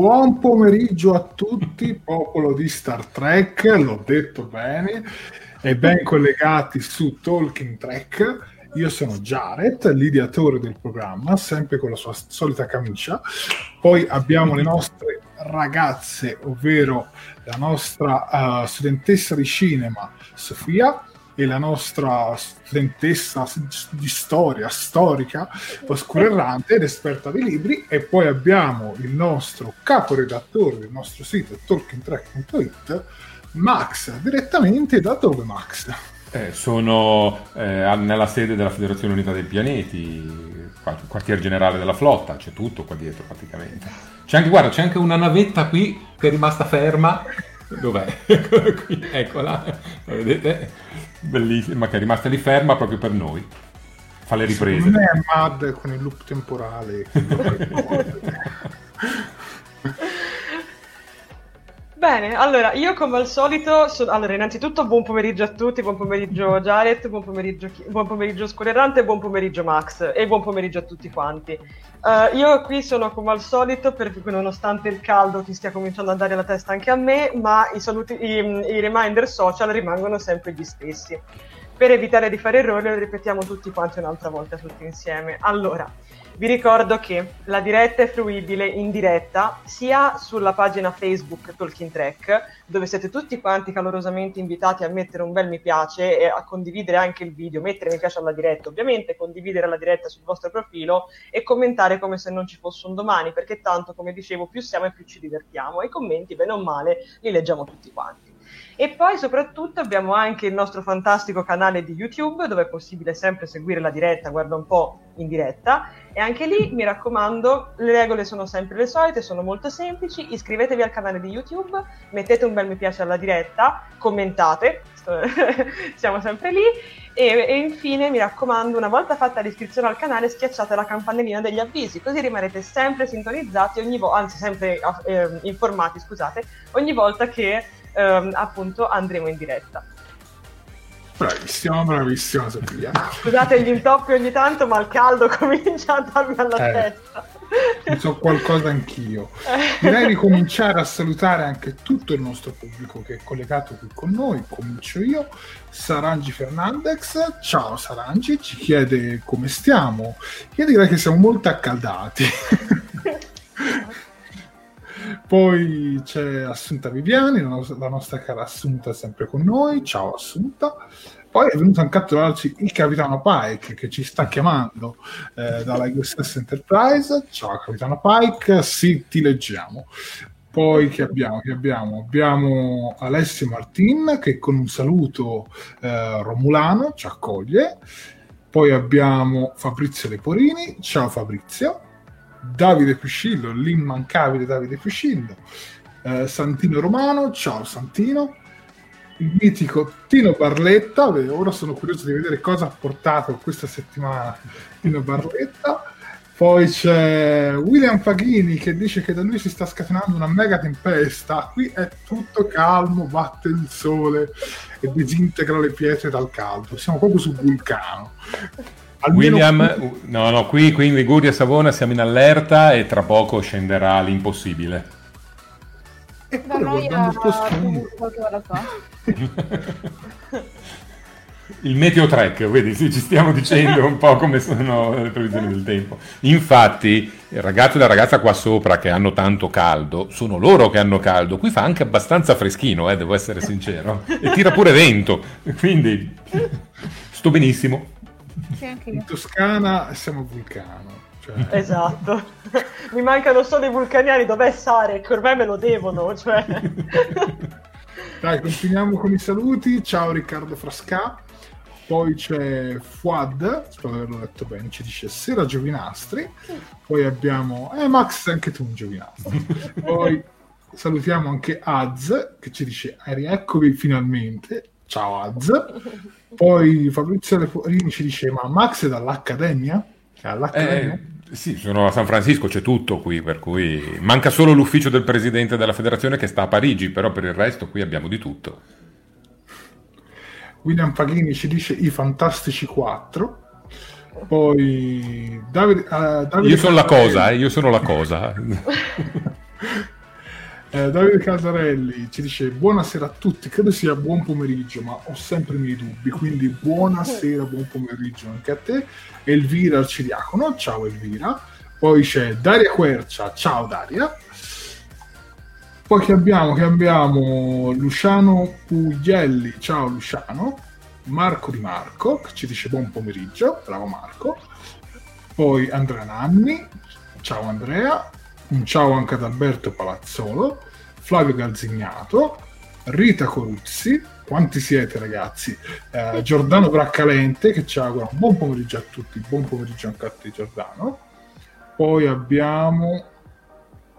Buon pomeriggio a tutti, popolo di Star Trek, l'ho detto bene, e ben collegati su Talking Trek. Io sono Jared, l'ideatore del programma, sempre con la sua solita camicia. Poi abbiamo le nostre ragazze, ovvero la nostra uh, studentessa di cinema, Sofia, e la nostra studentessa di storia storica, oscura errante ed esperta di libri, e poi abbiamo il nostro caporedattore del nostro sito talkingtrack.it, Max, direttamente da dove Max? Eh, sono eh, nella sede della Federazione Unita dei Pianeti, quartier generale della flotta, c'è tutto qua dietro praticamente. C'è anche, guarda, c'è anche una navetta qui che è rimasta ferma. Dov'è? Eccola, vedete? bellissima, che è rimasta lì ferma proprio per noi. Fa le riprese. Non è Mad con il loop temporale. Bene, allora io come al solito, so... allora innanzitutto buon pomeriggio a tutti, buon pomeriggio Jared, buon pomeriggio, buon pomeriggio Scorerante, buon pomeriggio Max e buon pomeriggio a tutti quanti. Uh, io qui sono come al solito, per, nonostante il caldo che stia cominciando a dare la testa anche a me, ma i, saluti, i, i reminder social rimangono sempre gli stessi. Per evitare di fare errori lo ripetiamo tutti quanti un'altra volta tutti insieme. Allora, vi ricordo che la diretta è fruibile in diretta sia sulla pagina Facebook Talking Track, dove siete tutti quanti calorosamente invitati a mettere un bel mi piace e a condividere anche il video, mettere mi piace alla diretta, ovviamente condividere la diretta sul vostro profilo e commentare come se non ci fosse un domani, perché tanto, come dicevo, più siamo e più ci divertiamo. E i commenti, bene o male, li leggiamo tutti quanti. E poi soprattutto abbiamo anche il nostro fantastico canale di YouTube dove è possibile sempre seguire la diretta, guarda un po' in diretta. E anche lì mi raccomando, le regole sono sempre le solite, sono molto semplici. Iscrivetevi al canale di YouTube, mettete un bel mi piace alla diretta, commentate, siamo sempre lì. E, e, infine mi raccomando, una volta fatta l'iscrizione al canale, schiacciate la campanellina degli avvisi, così rimarrete sempre sintonizzati, ogni vo- anzi sempre eh, informati, scusate, ogni volta che ehm, appunto andremo in diretta. Bravissima, bravissima Sofia. Scusate gli intoppi ogni tanto, ma il caldo comincia a darmi alla eh, testa. Ne so qualcosa anch'io. Direi di cominciare a salutare anche tutto il nostro pubblico che è collegato qui con noi. Comincio io. Sarangi Fernandez, ciao Sarangi, ci chiede come stiamo. Io direi che siamo molto accaldati. Poi c'è Assunta Viviani, la nostra, cara Assunta sempre con noi. Ciao Assunta. Poi è venuto a trovarci il capitano Pike che ci sta chiamando eh, dalla USS Enterprise. Ciao capitano Pike, sì, ti leggiamo. Poi che abbiamo? Che abbiamo? abbiamo Alessio Martin che con un saluto eh, romulano ci accoglie. Poi abbiamo Fabrizio Leporini. Ciao Fabrizio. Davide Piscillo, l'immancabile Davide Piscillo. Eh, Santino Romano. Ciao Santino il mitico Tino Barletta. ora sono curioso di vedere cosa ha portato questa settimana Tino Barletta. Poi c'è William Paghini che dice che da lui si sta scatenando una mega tempesta. Qui è tutto calmo, batte il sole e disintegra le pietre dal caldo. Siamo proprio sul vulcano. Almeno William, qui... no, no, qui, qui in Liguria e Savona siamo in allerta e tra poco scenderà l'impossibile. E a qualche ora fa. Il meteo track, vedi, sì, ci stiamo dicendo un po' come sono le previsioni del tempo. Infatti, il ragazzo e la ragazza qua sopra che hanno tanto caldo, sono loro che hanno caldo. Qui fa anche abbastanza freschino, eh, devo essere sincero. E tira pure vento, quindi sto benissimo. In Toscana siamo vulcano. Cioè... Esatto. Mi mancano solo i vulcaniani, dov'è Sarek? Ormai me lo devono, cioè... Dai, continuiamo con i saluti. Ciao Riccardo Frasca. Poi c'è Fuad, spero di averlo detto bene, ci dice Sera Giovinastri. Poi abbiamo... Eh Max, anche tu un Giovinastro. Poi salutiamo anche Az, che ci dice Rieccovi finalmente. Ciao Az. Poi Fabrizio Leporini ci dice ma Max è dall'Accademia? All'Accademia? Eh, sì, sono a San Francisco, c'è tutto qui, per cui manca solo l'ufficio del presidente della federazione che sta a Parigi, però per il resto qui abbiamo di tutto. William Paghini ci dice i Fantastici 4. Poi Davide, uh, Davide Io sono la cosa, eh, io sono la cosa. Eh, Davide Casarelli ci dice buonasera a tutti, credo sia buon pomeriggio, ma ho sempre i miei dubbi, quindi buonasera, buon pomeriggio anche a te. Elvira Arciriacono, ciao Elvira. Poi c'è Daria Quercia, ciao Daria. Poi che abbiamo? Che abbiamo Luciano Puglielli, ciao Luciano. Marco Di Marco, che ci dice buon pomeriggio, bravo Marco. Poi Andrea Nanni, ciao Andrea un ciao anche ad Alberto Palazzolo, Flavio Galzignato, Rita Coruzzi, quanti siete ragazzi? Eh, Giordano Braccalente che ci augura un buon pomeriggio a tutti, buon pomeriggio anche a te Giordano. Poi abbiamo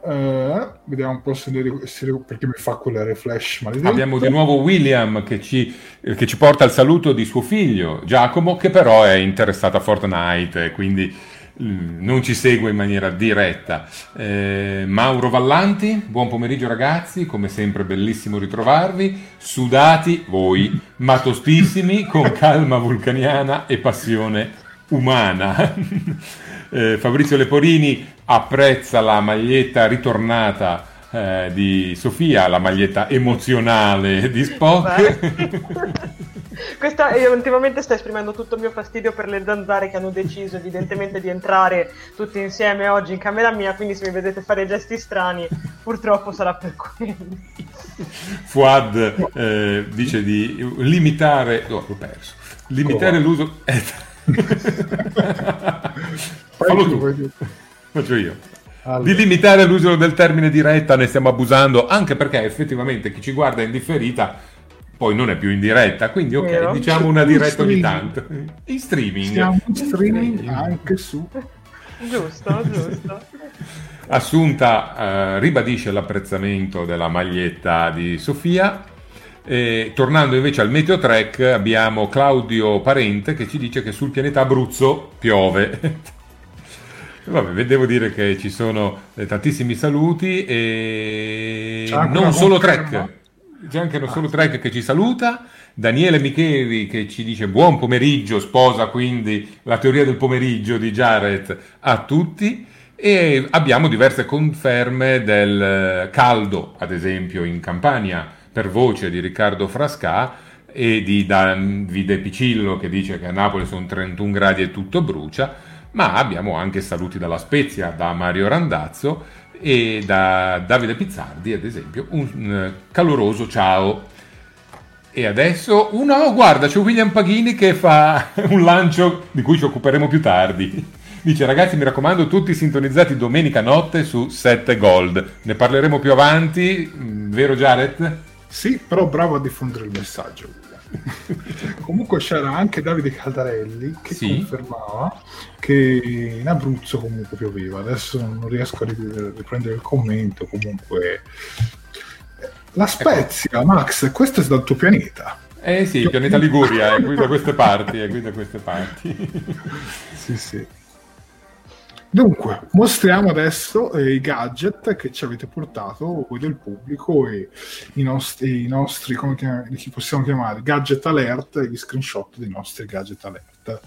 eh, vediamo un po' se, le, se perché mi fa quelle reflash maledetto. Abbiamo di nuovo William che ci, che ci porta il saluto di suo figlio Giacomo che però è interessato a Fortnite quindi non ci segue in maniera diretta. Eh, Mauro Vallanti, buon pomeriggio ragazzi, come sempre bellissimo ritrovarvi, sudati voi, ma tostissimi, con calma vulcaniana e passione umana. eh, Fabrizio Leporini apprezza la maglietta ritornata eh, di Sofia, la maglietta emozionale di Spock. Questa, eh, ultimamente sta esprimendo tutto il mio fastidio per le zanzare che hanno deciso evidentemente di entrare tutti insieme oggi in camera mia, quindi se mi vedete fare gesti strani, purtroppo sarà per quello. Fuad eh, dice di limitare... Oh, l'ho perso. Limitare oh. l'uso... Eh. Fallo tu. Faccio io. Allora. Di limitare l'uso del termine diretta ne stiamo abusando anche perché effettivamente chi ci guarda in differita poi non è più in diretta, quindi ok, Vero? diciamo una diretta ogni tanto. In streaming. Siamo in streaming anche su. Giusto, giusto. Assunta eh, ribadisce l'apprezzamento della maglietta di Sofia. E, tornando invece al Meteo Trek, abbiamo Claudio Parente che ci dice che sul pianeta Abruzzo piove. Vabbè, devo dire che ci sono eh, tantissimi saluti e non solo Trek. C'è anche non solo Trek che ci saluta, Daniele Micheli che ci dice buon pomeriggio, sposa quindi la teoria del pomeriggio di Jared a tutti. E abbiamo diverse conferme del caldo, ad esempio in Campania, per voce di Riccardo Frasca e di Davide Picillo che dice che a Napoli sono 31 gradi e tutto brucia, ma abbiamo anche saluti dalla Spezia da Mario Randazzo e da Davide Pizzardi, ad esempio, un caloroso ciao. E adesso, uh, no, guarda, c'è William Paghini che fa un lancio di cui ci occuperemo più tardi. Dice ragazzi mi raccomando tutti sintonizzati domenica notte su 7 Gold. Ne parleremo più avanti, mm, vero Jared? Sì, però bravo a diffondere il messaggio. comunque c'era anche Davide Caldarelli che sì. confermava che in Abruzzo comunque pioveva. Adesso non riesco a riprendere il commento. Comunque, la Spezia, ecco. Max, questo è dal tuo pianeta. Eh sì, il pianeta Liguria è qui da queste parti, è qui da queste parti. sì, sì. Dunque, mostriamo adesso eh, i gadget che ci avete portato voi del pubblico e i nostri, i nostri come li possiamo chiamare, gadget alert, gli screenshot dei nostri gadget alert.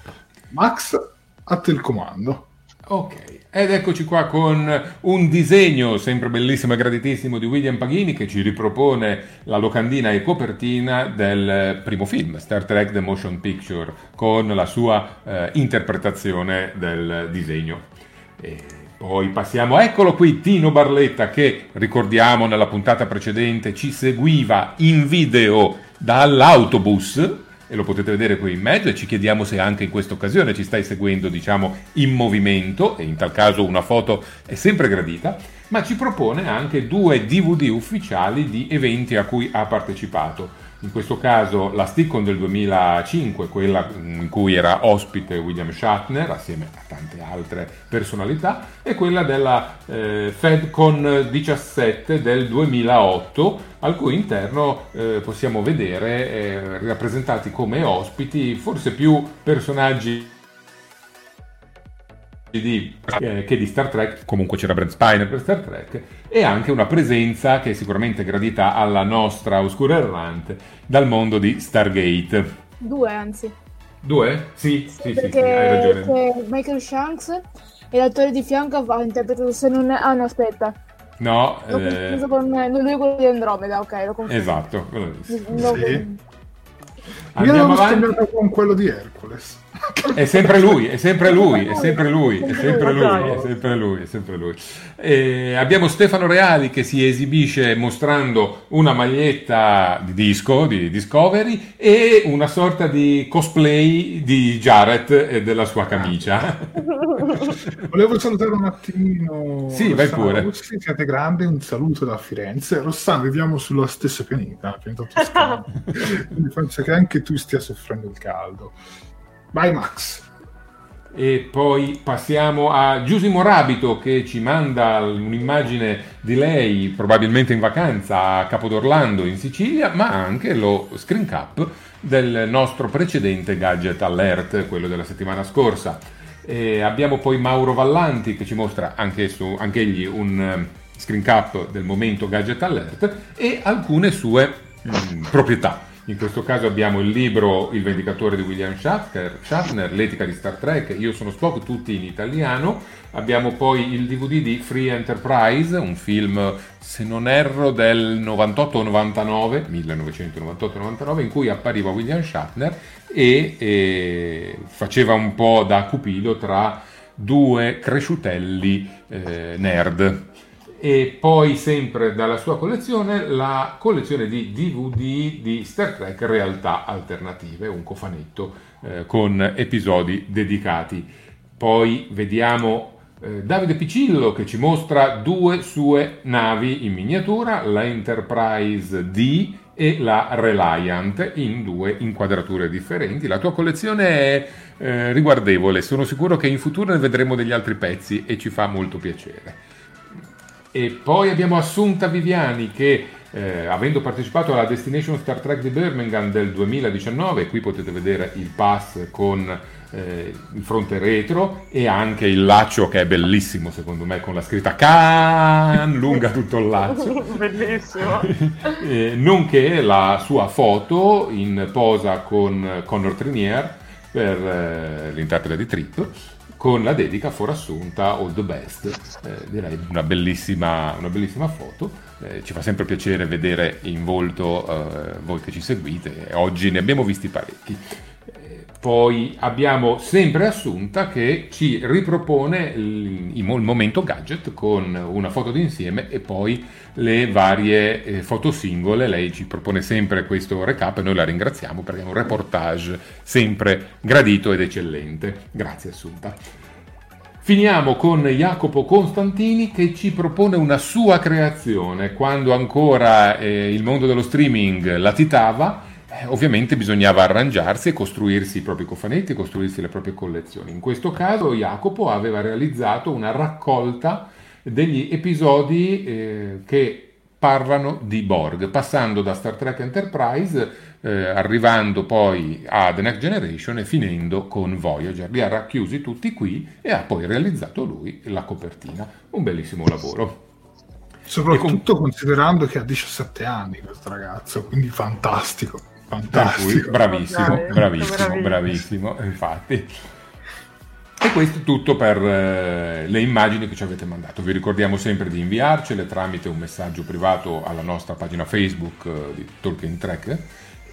Max, a te il comando. Ok, ed eccoci qua con un disegno sempre bellissimo e graditissimo di William Paghini che ci ripropone la locandina e copertina del primo film, Star Trek The Motion Picture, con la sua eh, interpretazione del disegno. E poi passiamo, eccolo qui, Tino Barletta che ricordiamo nella puntata precedente ci seguiva in video dall'autobus e lo potete vedere qui in mezzo e ci chiediamo se anche in questa occasione ci stai seguendo diciamo in movimento e in tal caso una foto è sempre gradita ma ci propone anche due DVD ufficiali di eventi a cui ha partecipato in questo caso la Stickon del 2005, quella in cui era ospite William Shatner assieme a tante altre personalità, e quella della eh, FedCon 17 del 2008, al cui interno eh, possiamo vedere eh, rappresentati come ospiti forse più personaggi di, eh, che di Star Trek, comunque c'era Brent Spiner per Star Trek, e anche una presenza che è sicuramente gradita alla nostra oscura errante dal mondo di Stargate. Due anzi. Due? Sì, sì, sì, sì, sì hai ragione. Michael Shanks e l'attore di fianco ha interpretato se non è... Ah no, aspetta. No, l'ho eh... con lui quello di Andromeda, ok, lo confuso. Esatto, quello di... Sì. Andiamo Io l'ho scambiato con quello di Hercules. È sempre lui, è sempre lui, è sempre lui, è sempre lui, è sempre lui, è sempre lui. E abbiamo Stefano Reali che si esibisce mostrando una maglietta di disco, di Discovery, e una sorta di cosplay di Jared e della sua camicia. Volevo salutare un attimino. Sì, vai pure. Siete grandi, un saluto da Firenze. Rossano, viviamo sulla stessa pianeta, pianeta Quindi penso che anche tu stia soffrendo il caldo. Vai Max. E poi passiamo a Giusimo Rabito che ci manda un'immagine di lei probabilmente in vacanza a Capodorlando in Sicilia, ma anche lo screen cap del nostro precedente gadget alert, quello della settimana scorsa. E abbiamo poi Mauro Vallanti che ci mostra anche, su, anche egli un eh, screen cap del momento gadget alert e alcune sue mh, mm, proprietà in questo caso abbiamo il libro Il Vendicatore di William Shatner, Shatner, L'etica di Star Trek, Io sono Spock, tutti in italiano. Abbiamo poi il DVD di Free Enterprise, un film, se non erro, del 98-99, 1998-99, in cui appariva William Shatner e, e, faceva un po' da cupido tra due cresciutelli eh, nerd e poi sempre dalla sua collezione la collezione di DVD di Star Trek Realtà Alternative, un cofanetto eh, con episodi dedicati. Poi vediamo eh, Davide Picillo che ci mostra due sue navi in miniatura, la Enterprise D e la Reliant in due inquadrature differenti. La tua collezione è eh, riguardevole, sono sicuro che in futuro ne vedremo degli altri pezzi e ci fa molto piacere. E poi abbiamo Assunta Viviani che eh, avendo partecipato alla Destination Star Trek di Birmingham del 2019, qui potete vedere il pass con eh, il fronte retro e anche il laccio che è bellissimo secondo me con la scritta Can lunga tutto il laccio. bellissimo. eh, nonché la sua foto in posa con Connor Trinier per eh, l'interprete di Trip con la dedica For Assunta All the Best, eh, direi una bellissima, una bellissima foto, eh, ci fa sempre piacere vedere in volto eh, voi che ci seguite, oggi ne abbiamo visti parecchi. Poi abbiamo sempre Assunta che ci ripropone il, momento gadget con una foto d'insieme e poi le varie eh, foto singole. Lei ci propone sempre questo recap e noi la ringraziamo perché è un reportage sempre gradito ed eccellente. Grazie Assunta. Finiamo con Jacopo Constantini che ci propone una sua creazione quando ancora eh, il mondo dello streaming latitava eh, ovviamente bisognava arrangiarsi e costruirsi i propri cofanetti, costruirsi le proprie collezioni. In questo caso Jacopo aveva realizzato una raccolta degli episodi eh, che parlano di Borg, passando da Star Trek Enterprise, eh, arrivando poi a The Next Generation e finendo con Voyager. Li ha racchiusi tutti qui e ha poi realizzato lui la copertina. Un bellissimo lavoro. Soprattutto con... considerando che ha 17 anni questo ragazzo, quindi fantastico. Fantastico. bravissimo, Dai, bravissimo, bravissimo, infatti. E questo è tutto per eh, le immagini che ci avete mandato. Vi ricordiamo sempre di inviarcele tramite un messaggio privato alla nostra pagina Facebook eh, di Talking Track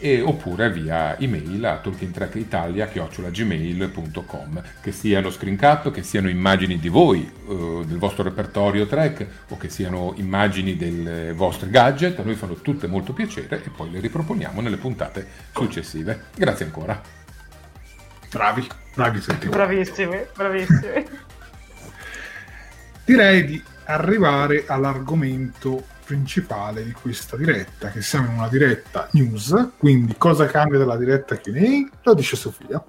e, oppure via email a talkingtrackitalia.gmail.com che siano screen cap, che siano immagini di voi, eh, del vostro repertorio track o che siano immagini dei vostri gadget, a noi fanno tutte molto piacere e poi le riproponiamo nelle puntate successive. Grazie ancora. Bravi, bravi sentiamo. Bravissimi, bravissimi. Direi di arrivare all'argomento principale di questa diretta, che siamo in una diretta news, quindi cosa cambia dalla diretta Q&A? Lo dice Sofia.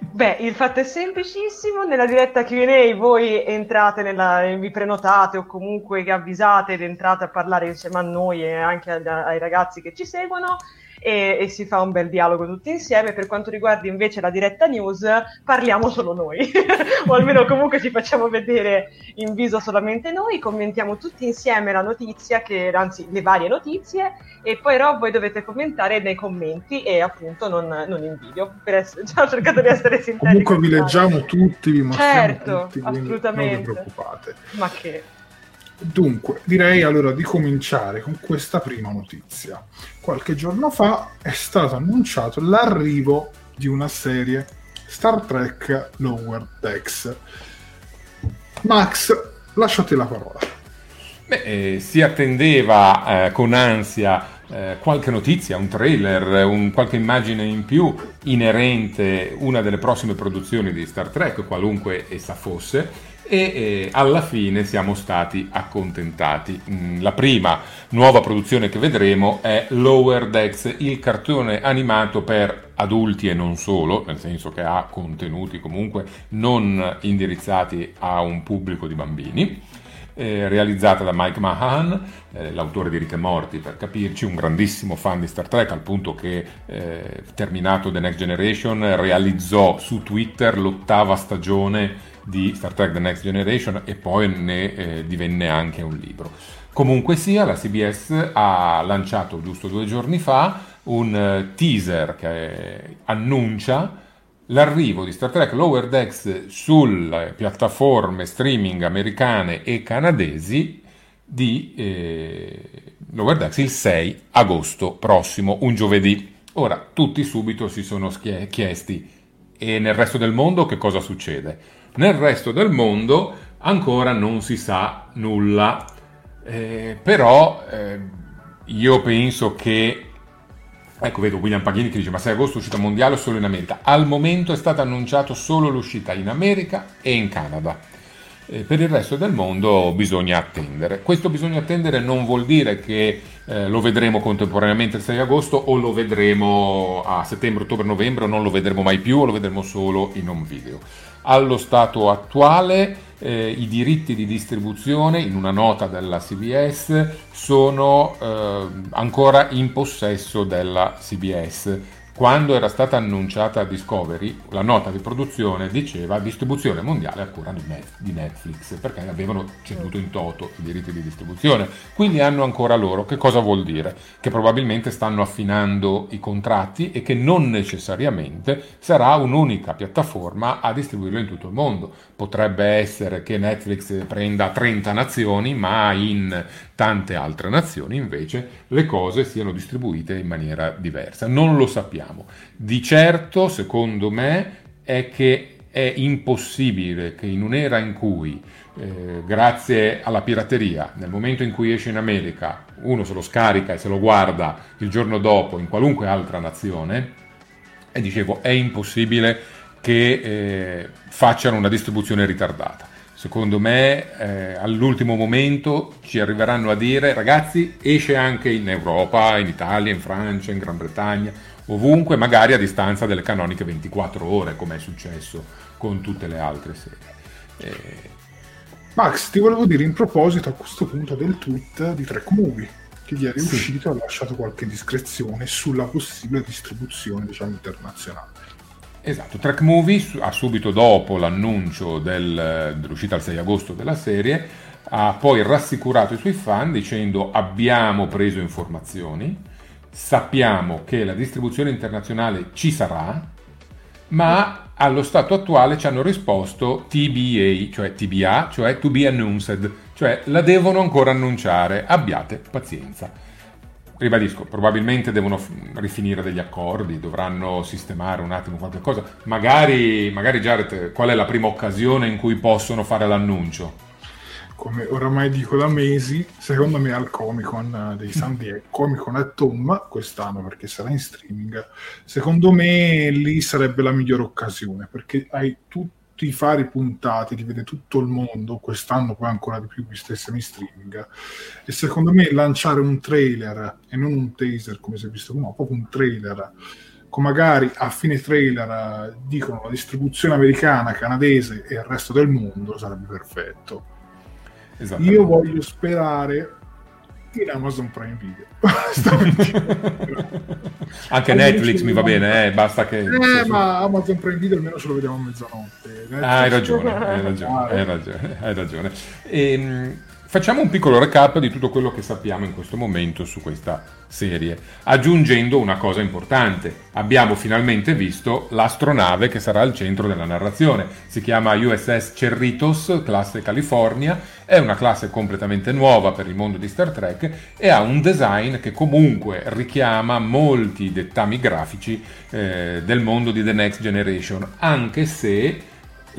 Beh, il fatto è semplicissimo, nella diretta Q&A voi entrate, nella, vi prenotate o comunque avvisate ed entrate a parlare insieme a noi e anche ai, ai ragazzi che ci seguono e, e, si fa un bel dialogo tutti insieme. Per quanto riguarda invece la diretta news, parliamo solo noi, o almeno comunque ci facciamo vedere in viso solamente noi, commentiamo tutti insieme la notizia, che, anzi le varie notizie, e poi però voi dovete commentare nei commenti e appunto non, non in video. Per essere, già ho cercato di essere sintetico. Comunque vi leggiamo tutti, vi mostriamo certo, tutti, assolutamente. non vi preoccupate. Ma che... Dunque, direi allora di cominciare con questa prima notizia. Qualche giorno fa è stato annunciato l'arrivo di una serie Star Trek Lower Decks. Max, lasciate la parola. Beh, eh, si attendeva eh, con ansia eh, qualche notizia, un trailer, un, qualche immagine in più inerente a una delle prossime produzioni di Star Trek, qualunque essa fosse e eh, alla fine siamo stati accontentati. Mm, la prima nuova produzione che vedremo è Lower Decks, il cartone animato per adulti e non solo, nel senso che ha contenuti comunque non indirizzati a un pubblico di bambini. Eh, realizzata da Mike Mahan, eh, l'autore di Rick e Morty per capirci, un grandissimo fan di Star Trek al punto che eh, terminato The Next Generation realizzò su Twitter l'ottava stagione di Star Trek The Next Generation e poi ne eh, divenne anche un libro. Comunque sia, la CBS ha lanciato giusto due giorni fa un uh, teaser che annuncia l'arrivo di Star Trek Lower Decks sulle piattaforme streaming americane e canadesi di eh, Lower Decks il 6 agosto prossimo, un giovedì. Ora, tutti subito si sono chiesti, e nel resto del mondo che cosa succede? Nel resto del mondo ancora non si sa nulla, eh, però eh, io penso che Ecco, vedo William Paghini che dice: Ma 6 agosto uscita mondiale o solo in America? Al momento è stata annunciata solo l'uscita in America e in Canada. Eh, per il resto del mondo bisogna attendere. Questo bisogna attendere non vuol dire che eh, lo vedremo contemporaneamente il 6 agosto o lo vedremo a settembre, ottobre, novembre o non lo vedremo mai più o lo vedremo solo in un video. Allo stato attuale eh, i diritti di distribuzione in una nota della CBS sono eh, ancora in possesso della CBS quando era stata annunciata Discovery, la nota di produzione diceva distribuzione mondiale a cura di Netflix, perché avevano ceduto in toto i diritti di distribuzione. Quindi hanno ancora loro. Che cosa vuol dire? Che probabilmente stanno affinando i contratti e che non necessariamente sarà un'unica piattaforma a distribuirlo in tutto il mondo. Potrebbe essere che Netflix prenda 30 nazioni, ma in tante altre nazioni invece le cose siano distribuite in maniera diversa. Non lo sappiamo. Di certo, secondo me, è che è impossibile che in un'era in cui, eh, grazie alla pirateria, nel momento in cui esce in America, uno se lo scarica e se lo guarda il giorno dopo in qualunque altra nazione, e dicevo, è impossibile che eh, facciano una distribuzione ritardata. Secondo me eh, all'ultimo momento ci arriveranno a dire ragazzi esce anche in Europa, in Italia, in Francia, in Gran Bretagna, ovunque, magari a distanza delle canoniche 24 ore, come è successo con tutte le altre serie. Eh... Max, ti volevo dire in proposito a questo punto del tweet di Track Movie, che ieri è sì. uscito e ha lasciato qualche discrezione sulla possibile distribuzione diciamo, internazionale. Esatto, Track Movie subito dopo l'annuncio del, dell'uscita il 6 agosto della serie ha poi rassicurato i suoi fan dicendo abbiamo preso informazioni, sappiamo che la distribuzione internazionale ci sarà, ma allo stato attuale ci hanno risposto TBA, cioè TBA, cioè to be announced, cioè la devono ancora annunciare, abbiate pazienza ribadisco, probabilmente devono rifinire degli accordi, dovranno sistemare un attimo qualche cosa. Magari, magari Jared, qual è la prima occasione in cui possono fare l'annuncio? Come oramai dico da mesi, secondo me al Comic Con dei San Diego, Comic Con at Home quest'anno perché sarà in streaming, secondo me lì sarebbe la migliore occasione perché hai tutto tutti i fari puntati, li vede tutto il mondo, quest'anno poi ancora di più visto essere in streaming. E secondo me lanciare un trailer e non un taser come si è visto, no, proprio un trailer con magari a fine trailer dicono la distribuzione americana, canadese e il resto del mondo sarebbe perfetto. Io voglio sperare in Amazon Prime Video. Anche Netflix mi va bene, eh, basta che... Eh, ma Amazon Prime Video almeno ce lo vediamo a mezzanotte. Ah, hai ragione, hai ragione, hai ragione. Hai ragione. E, ehm, Facciamo un piccolo recap di tutto quello che sappiamo in questo momento su questa serie, aggiungendo una cosa importante. Abbiamo finalmente visto l'astronave che sarà al centro della narrazione. Si chiama USS Cerritos, classe California, è una classe completamente nuova per il mondo di Star Trek e ha un design che comunque richiama molti dettami grafici eh, del mondo di The Next Generation, anche se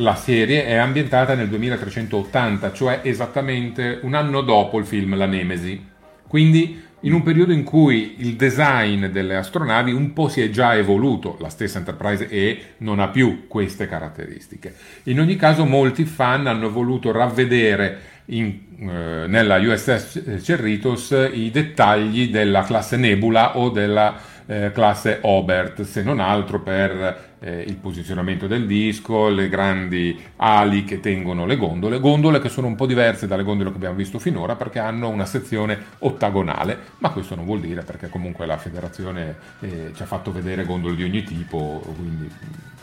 la serie è ambientata nel 2380, cioè esattamente un anno dopo il film La Nemesi. Quindi in un periodo in cui il design delle astronavi un po' si è già evoluto, la stessa Enterprise E non ha più queste caratteristiche. In ogni caso molti fan hanno voluto ravvedere in, eh, nella USS Cerritos i dettagli della classe Nebula o della eh, classe Obert, se non altro per eh, il posizionamento del disco, le grandi ali che tengono le gondole, gondole che sono un po' diverse dalle gondole che abbiamo visto finora perché hanno una sezione ottagonale, ma questo non vuol dire perché comunque la federazione eh, ci ha fatto vedere gondole di ogni tipo, quindi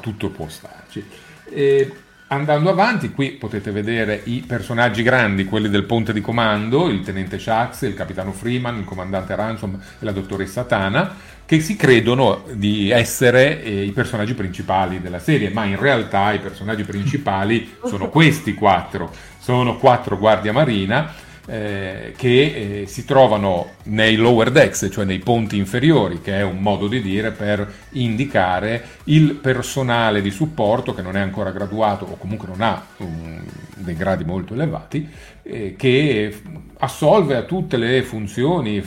tutto può starci. E Andando avanti, qui potete vedere i personaggi grandi, quelli del ponte di comando, il tenente Shax, il capitano Freeman, il comandante Ransom e la dottoressa Tana, che si credono di essere eh, i personaggi principali della serie, ma in realtà i personaggi principali sono questi quattro, sono quattro guardia marina eh, che eh, si trovano nei lower decks, cioè nei ponti inferiori, che è un modo di dire per indicare il personale di supporto che non è ancora graduato o comunque non ha um, dei gradi molto elevati, eh, che assolve a tutte le funzioni,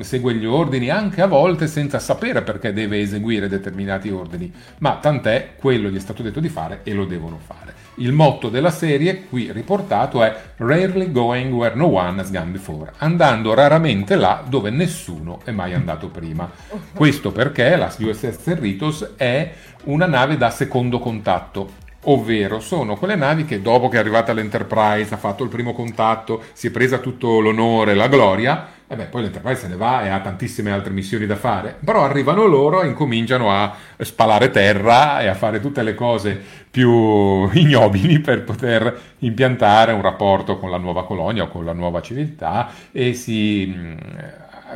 segue gli ordini, anche a volte senza sapere perché deve eseguire determinati ordini, ma tant'è, quello gli è stato detto di fare e lo devono fare. Il motto della serie, qui riportato, è Rarely going where no one has gone before, andando raramente là dove nessuno è mai andato prima. Questo perché la USS Cerritos è una nave da secondo contatto, ovvero sono quelle navi che dopo che è arrivata l'Enterprise, ha fatto il primo contatto, si è presa tutto l'onore, la gloria, e beh, poi l'Enterprise se ne va e ha tantissime altre missioni da fare, però arrivano loro e incominciano a spalare terra e a fare tutte le cose più ignobili per poter impiantare un rapporto con la nuova colonia o con la nuova civiltà e si mm,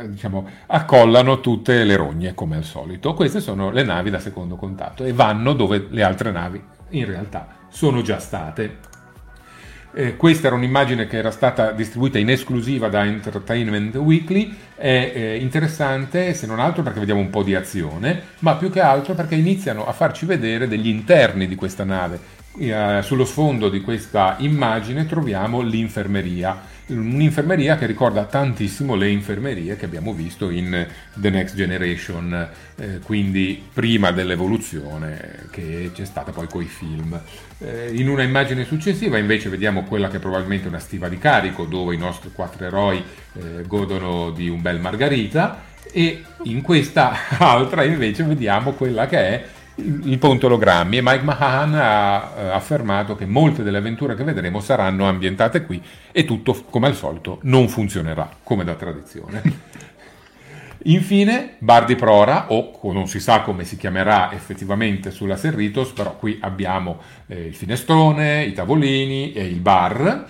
diciamo, accollano tutte le rogne come al solito. Queste sono le navi da secondo contatto e vanno dove le altre navi in realtà sono già state. Eh, questa era un'immagine che era stata distribuita in esclusiva da Entertainment Weekly, è eh, interessante se non altro perché vediamo un po' di azione, ma più che altro perché iniziano a farci vedere degli interni di questa nave. Eh, sullo sfondo di questa immagine troviamo l'infermeria un'infermeria che ricorda tantissimo le infermerie che abbiamo visto in The Next Generation, eh, quindi prima dell'evoluzione che c'è stata poi coi film. Eh, in una immagine successiva invece vediamo quella che è probabilmente una stiva di carico dove i nostri quattro eroi eh, godono di un bel margarita e in questa altra invece vediamo quella che è il ponte ologrammi e Mike Mahan ha eh, affermato che molte delle avventure che vedremo saranno ambientate qui e tutto, come al solito, non funzionerà, come da tradizione. Infine, Bar di Prora, o non si sa come si chiamerà effettivamente sulla Serritos, però qui abbiamo eh, il finestrone, i tavolini e il bar,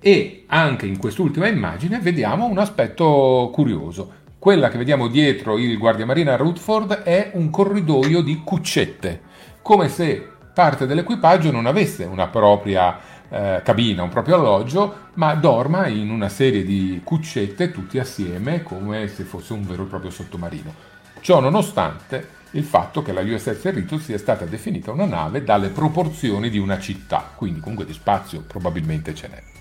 e anche in quest'ultima immagine vediamo un aspetto curioso quella che vediamo dietro il guardiamarina Rutford è un corridoio di cuccette, come se parte dell'equipaggio non avesse una propria eh, cabina, un proprio alloggio, ma dorma in una serie di cuccette tutti assieme come se fosse un vero e proprio sottomarino. Ciò nonostante il fatto che la USS Cerritos sia stata definita una nave dalle proporzioni di una città, quindi comunque di spazio probabilmente ce n'è.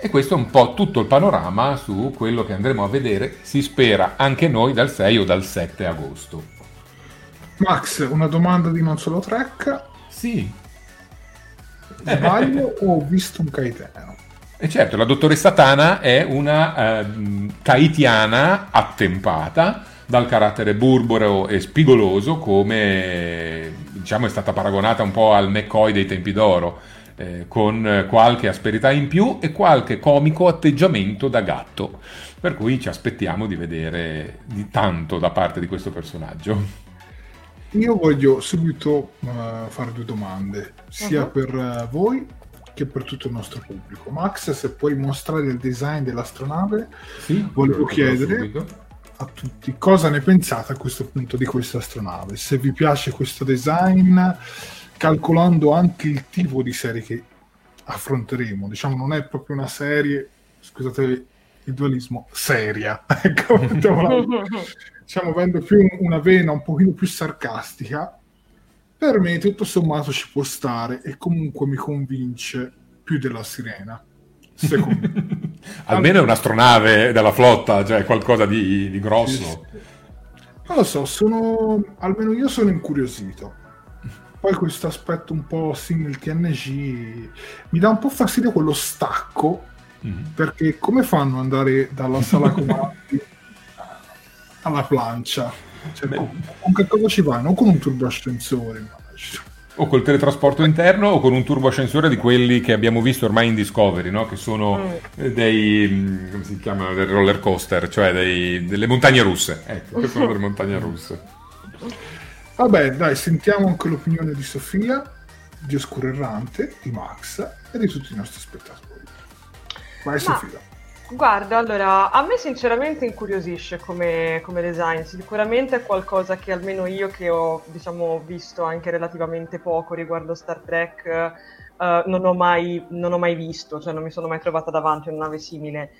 E questo è un po' tutto il panorama su quello che andremo a vedere, si spera, anche noi dal 6 o dal 7 agosto. Max, una domanda di non solo track. Sì. Sbaglio o ho visto un kaitiano? E certo, la dottoressa Tana è una kaitiana attempata dal carattere burbero e spigoloso come diciamo è stata paragonata un po' al McCoy dei tempi d'oro eh, con qualche asperità in più e qualche comico atteggiamento da gatto. Per cui ci aspettiamo di vedere di tanto da parte di questo personaggio. Io voglio subito uh, fare due domande, sia uh-huh. per uh, voi che per tutto il nostro pubblico. Max, se puoi mostrare il design dell'astronave, sì, volevo chiedere a tutti cosa ne pensate a questo punto di questa astronave. Se vi piace questo design, calcolando anche il tipo di serie che affronteremo. Diciamo, non è proprio una serie, scusate il dualismo, seria. ecco, diciamo, avendo più una vena un pochino più sarcastica, per me tutto sommato ci può stare e comunque mi convince più della sirena. Secondo me. Almeno è un'astronave della flotta, cioè qualcosa di, di grosso. Sì, sì. Non lo so, sono, almeno io sono incuriosito poi questo aspetto un po' simile TNG mi dà un po' fastidio quello stacco, mm-hmm. perché come fanno ad andare dalla sala comandi alla plancia? Cioè, con, con, che cosa ci vanno? O con un turboascensore, immagino. O col teletrasporto interno o con un turboascensore di quelli che abbiamo visto ormai in Discovery, no? che sono mm. dei, mm, come si chiama, dei roller coaster, cioè dei, delle montagne russe. Ecco, sono delle montagne russe. Vabbè, dai, sentiamo anche l'opinione di Sofia, di Oscuro Errante, di Max e di tutti i nostri spettatori. Vai Ma, Sofia. Guarda, allora, a me sinceramente incuriosisce come, come, design, sicuramente è qualcosa che almeno io che ho, diciamo, visto anche relativamente poco riguardo Star Trek, uh, non, ho mai, non ho mai visto, cioè non mi sono mai trovata davanti a una nave simile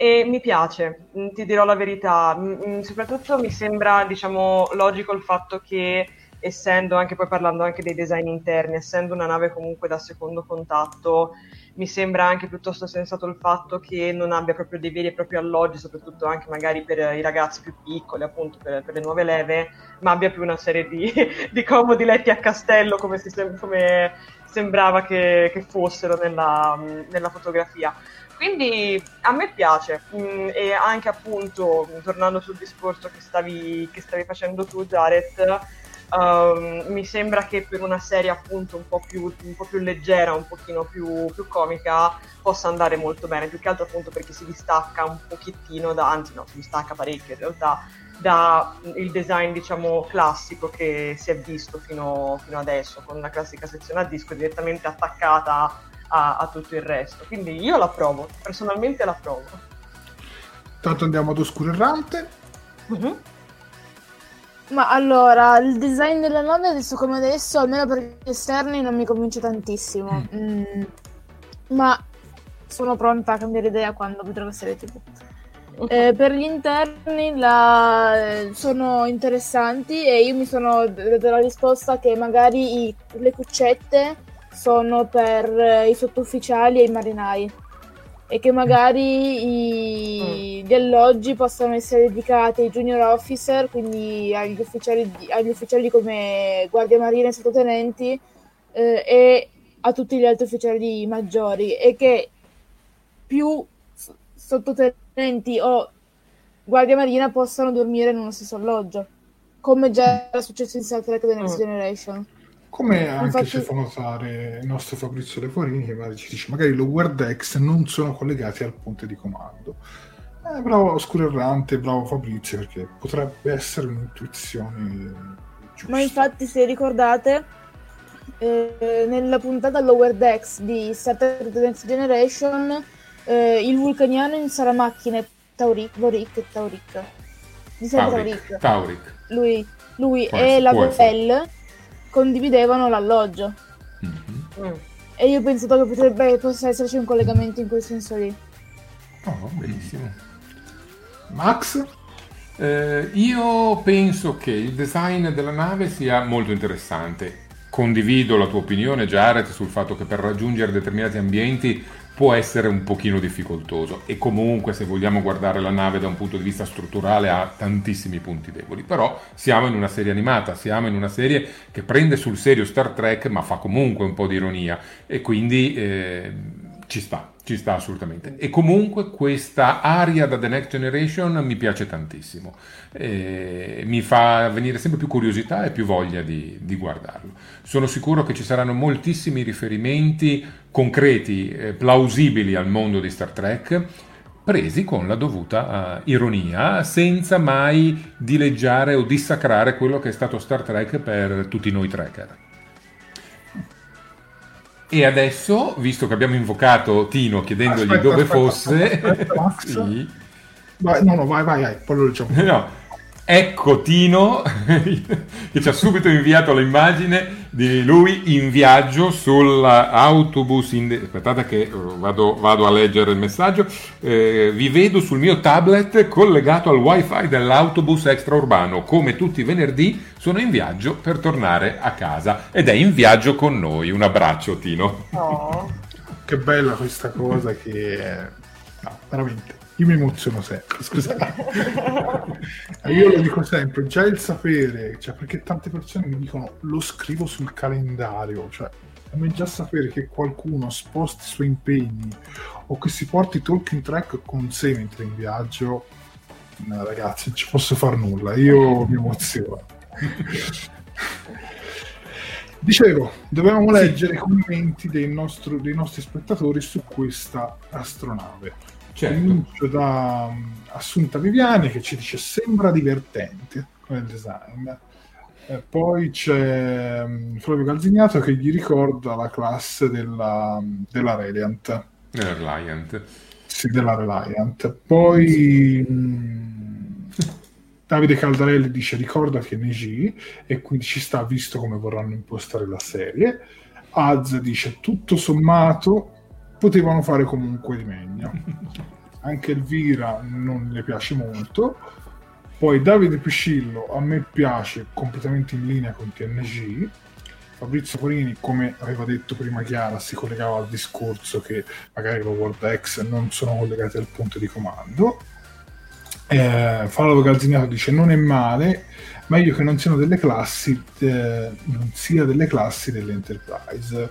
e mi piace, mm, ti dirò la verità, mm, mm, soprattutto mi sembra diciamo logico il fatto che essendo anche poi parlando anche dei design interni, essendo una nave comunque da secondo contatto, mi sembra anche piuttosto sensato il fatto che non abbia proprio dei veri e propri alloggi, soprattutto anche magari per i ragazzi più piccoli, appunto per, per le nuove leve, ma abbia più una serie di, di comodi letti a castello come, si, come sembrava che, che fossero nella, nella fotografia. Quindi a me piace mm, e anche appunto, tornando sul discorso che stavi, che stavi facendo tu Jared, um, mi sembra che per una serie appunto un po' più, un po più leggera, un pochino più, più, comica, possa andare molto bene, più che altro appunto perché si distacca un pochettino da, anzi no, si distacca parecchio in realtà, dal design diciamo classico che si è visto fino, fino adesso, con la classica sezione a disco direttamente attaccata a, a tutto il resto. Quindi io la provo, personalmente la provo. Tanto andiamo ad Oscuro Errante. Uh-huh. Ma allora, il design della nave adesso come adesso, almeno per gli esterni, non mi convince tantissimo. Mm. Mm. ma sono pronta a cambiare idea quando vedrò la serie TV. Eh, per gli interni la... sono interessanti e io mi sono data la risposta che magari i... le cuccette sono per eh, i sottufficiali e i marinai e che magari i... gli alloggi possano essere dedicati ai junior officer, quindi agli ufficiali, agli ufficiali come guardia marina e sottotenenti eh, e a tutti gli altri ufficiali maggiori e che più sottotenenti o guardia marina possano dormire in uno stesso alloggio, come già era successo in Star Trek The Next Mm. Generation. Come anche Infatti- ci fa notare il nostro Fabrizio Leforini, che magari ci dice magari l'Over Decks non sono collegati al ponte di comando. Eh, bravo Oscuro Errante, bravo Fabrizio, perché potrebbe essere un'intuizione giusta. Ma infatti, se ricordate, eh, nella puntata Lower Decks di Star Trek The Next Generation, eh, il vulcaniano in Saramacchina e Taurik, Vorik e Taurik. Mi sembra Tauric. Taurik. Tauric. Lui, lui e la. Belle condividevano l'alloggio. Mhm. Mm. E io ho pensato che potrebbe possa esserci un collegamento in quel senso lì. Oh, benissimo. Max? Eh, io penso che il design della nave sia molto interessante. Condivido la tua opinione, Jared, sul fatto che per raggiungere determinati ambienti può essere un pochino difficoltoso e comunque se vogliamo guardare la nave da un punto di vista strutturale ha tantissimi punti deboli, però siamo in una serie animata, siamo in una serie che prende sul serio Star Trek ma fa comunque un po' di ironia. E quindi eh, ci sta, ci sta assolutamente. E comunque questa aria da The Next Generation mi piace tantissimo, E mi fa venire sempre più curiosità e più voglia di, di guardarlo. Sono sicuro che ci saranno moltissimi riferimenti concreti, eh, plausibili al mondo di Star Trek, presi con la dovuta eh, ironia, senza mai dileggiare o dissacrare quello che è stato Star Trek per tutti noi trekker. E adesso, visto che abbiamo invocato Tino chiedendogli Aspetta, dove aspetta, fosse, aspetta, sì. Vai, no, no, vai, vai, vai, poi lo leggiamo. No, ecco Tino che ci ha subito inviato l'immagine di lui in viaggio sull'autobus. In... Aspettate che eh, vado, vado a leggere il messaggio. Eh, vi vedo sul mio tablet collegato al wifi dell'autobus extraurbano. Come tutti i venerdì sono in viaggio per tornare a casa ed è in viaggio con noi. Un abbraccio Tino. Oh. Che bella questa cosa che... No, veramente. Io mi emoziono sempre, scusate. Io lo dico sempre, già il sapere, cioè perché tante persone mi dicono lo scrivo sul calendario, cioè a me già sapere che qualcuno sposti i suoi impegni o che si porti talking track con sé mentre in viaggio, no, ragazzi, non ci posso far nulla, io mi emoziono. Dicevo, dovevamo leggere i commenti dei, nostro- dei nostri spettatori su questa astronave. Certo. Comincio da um, Assunta Viviani che ci dice sembra divertente come design. Eh, poi c'è um, Flavio Calzignato che gli ricorda la classe della, della Reliant. Eh, Reliant. Sì, della Reliant. Poi Davide Caldarelli dice ricorda che NG e quindi ci sta visto come vorranno impostare la serie. Az dice tutto sommato potevano fare comunque di meglio. Anche Elvira non le piace molto. Poi Davide Piscillo a me piace completamente in linea con TNG. Fabrizio Corini, come aveva detto prima Chiara, si collegava al discorso che magari lo World X non sono collegati al punto di comando. Eh, Flavio Calzinato dice non è male, meglio che non siano delle classi, eh, non sia delle classi dell'Enterprise.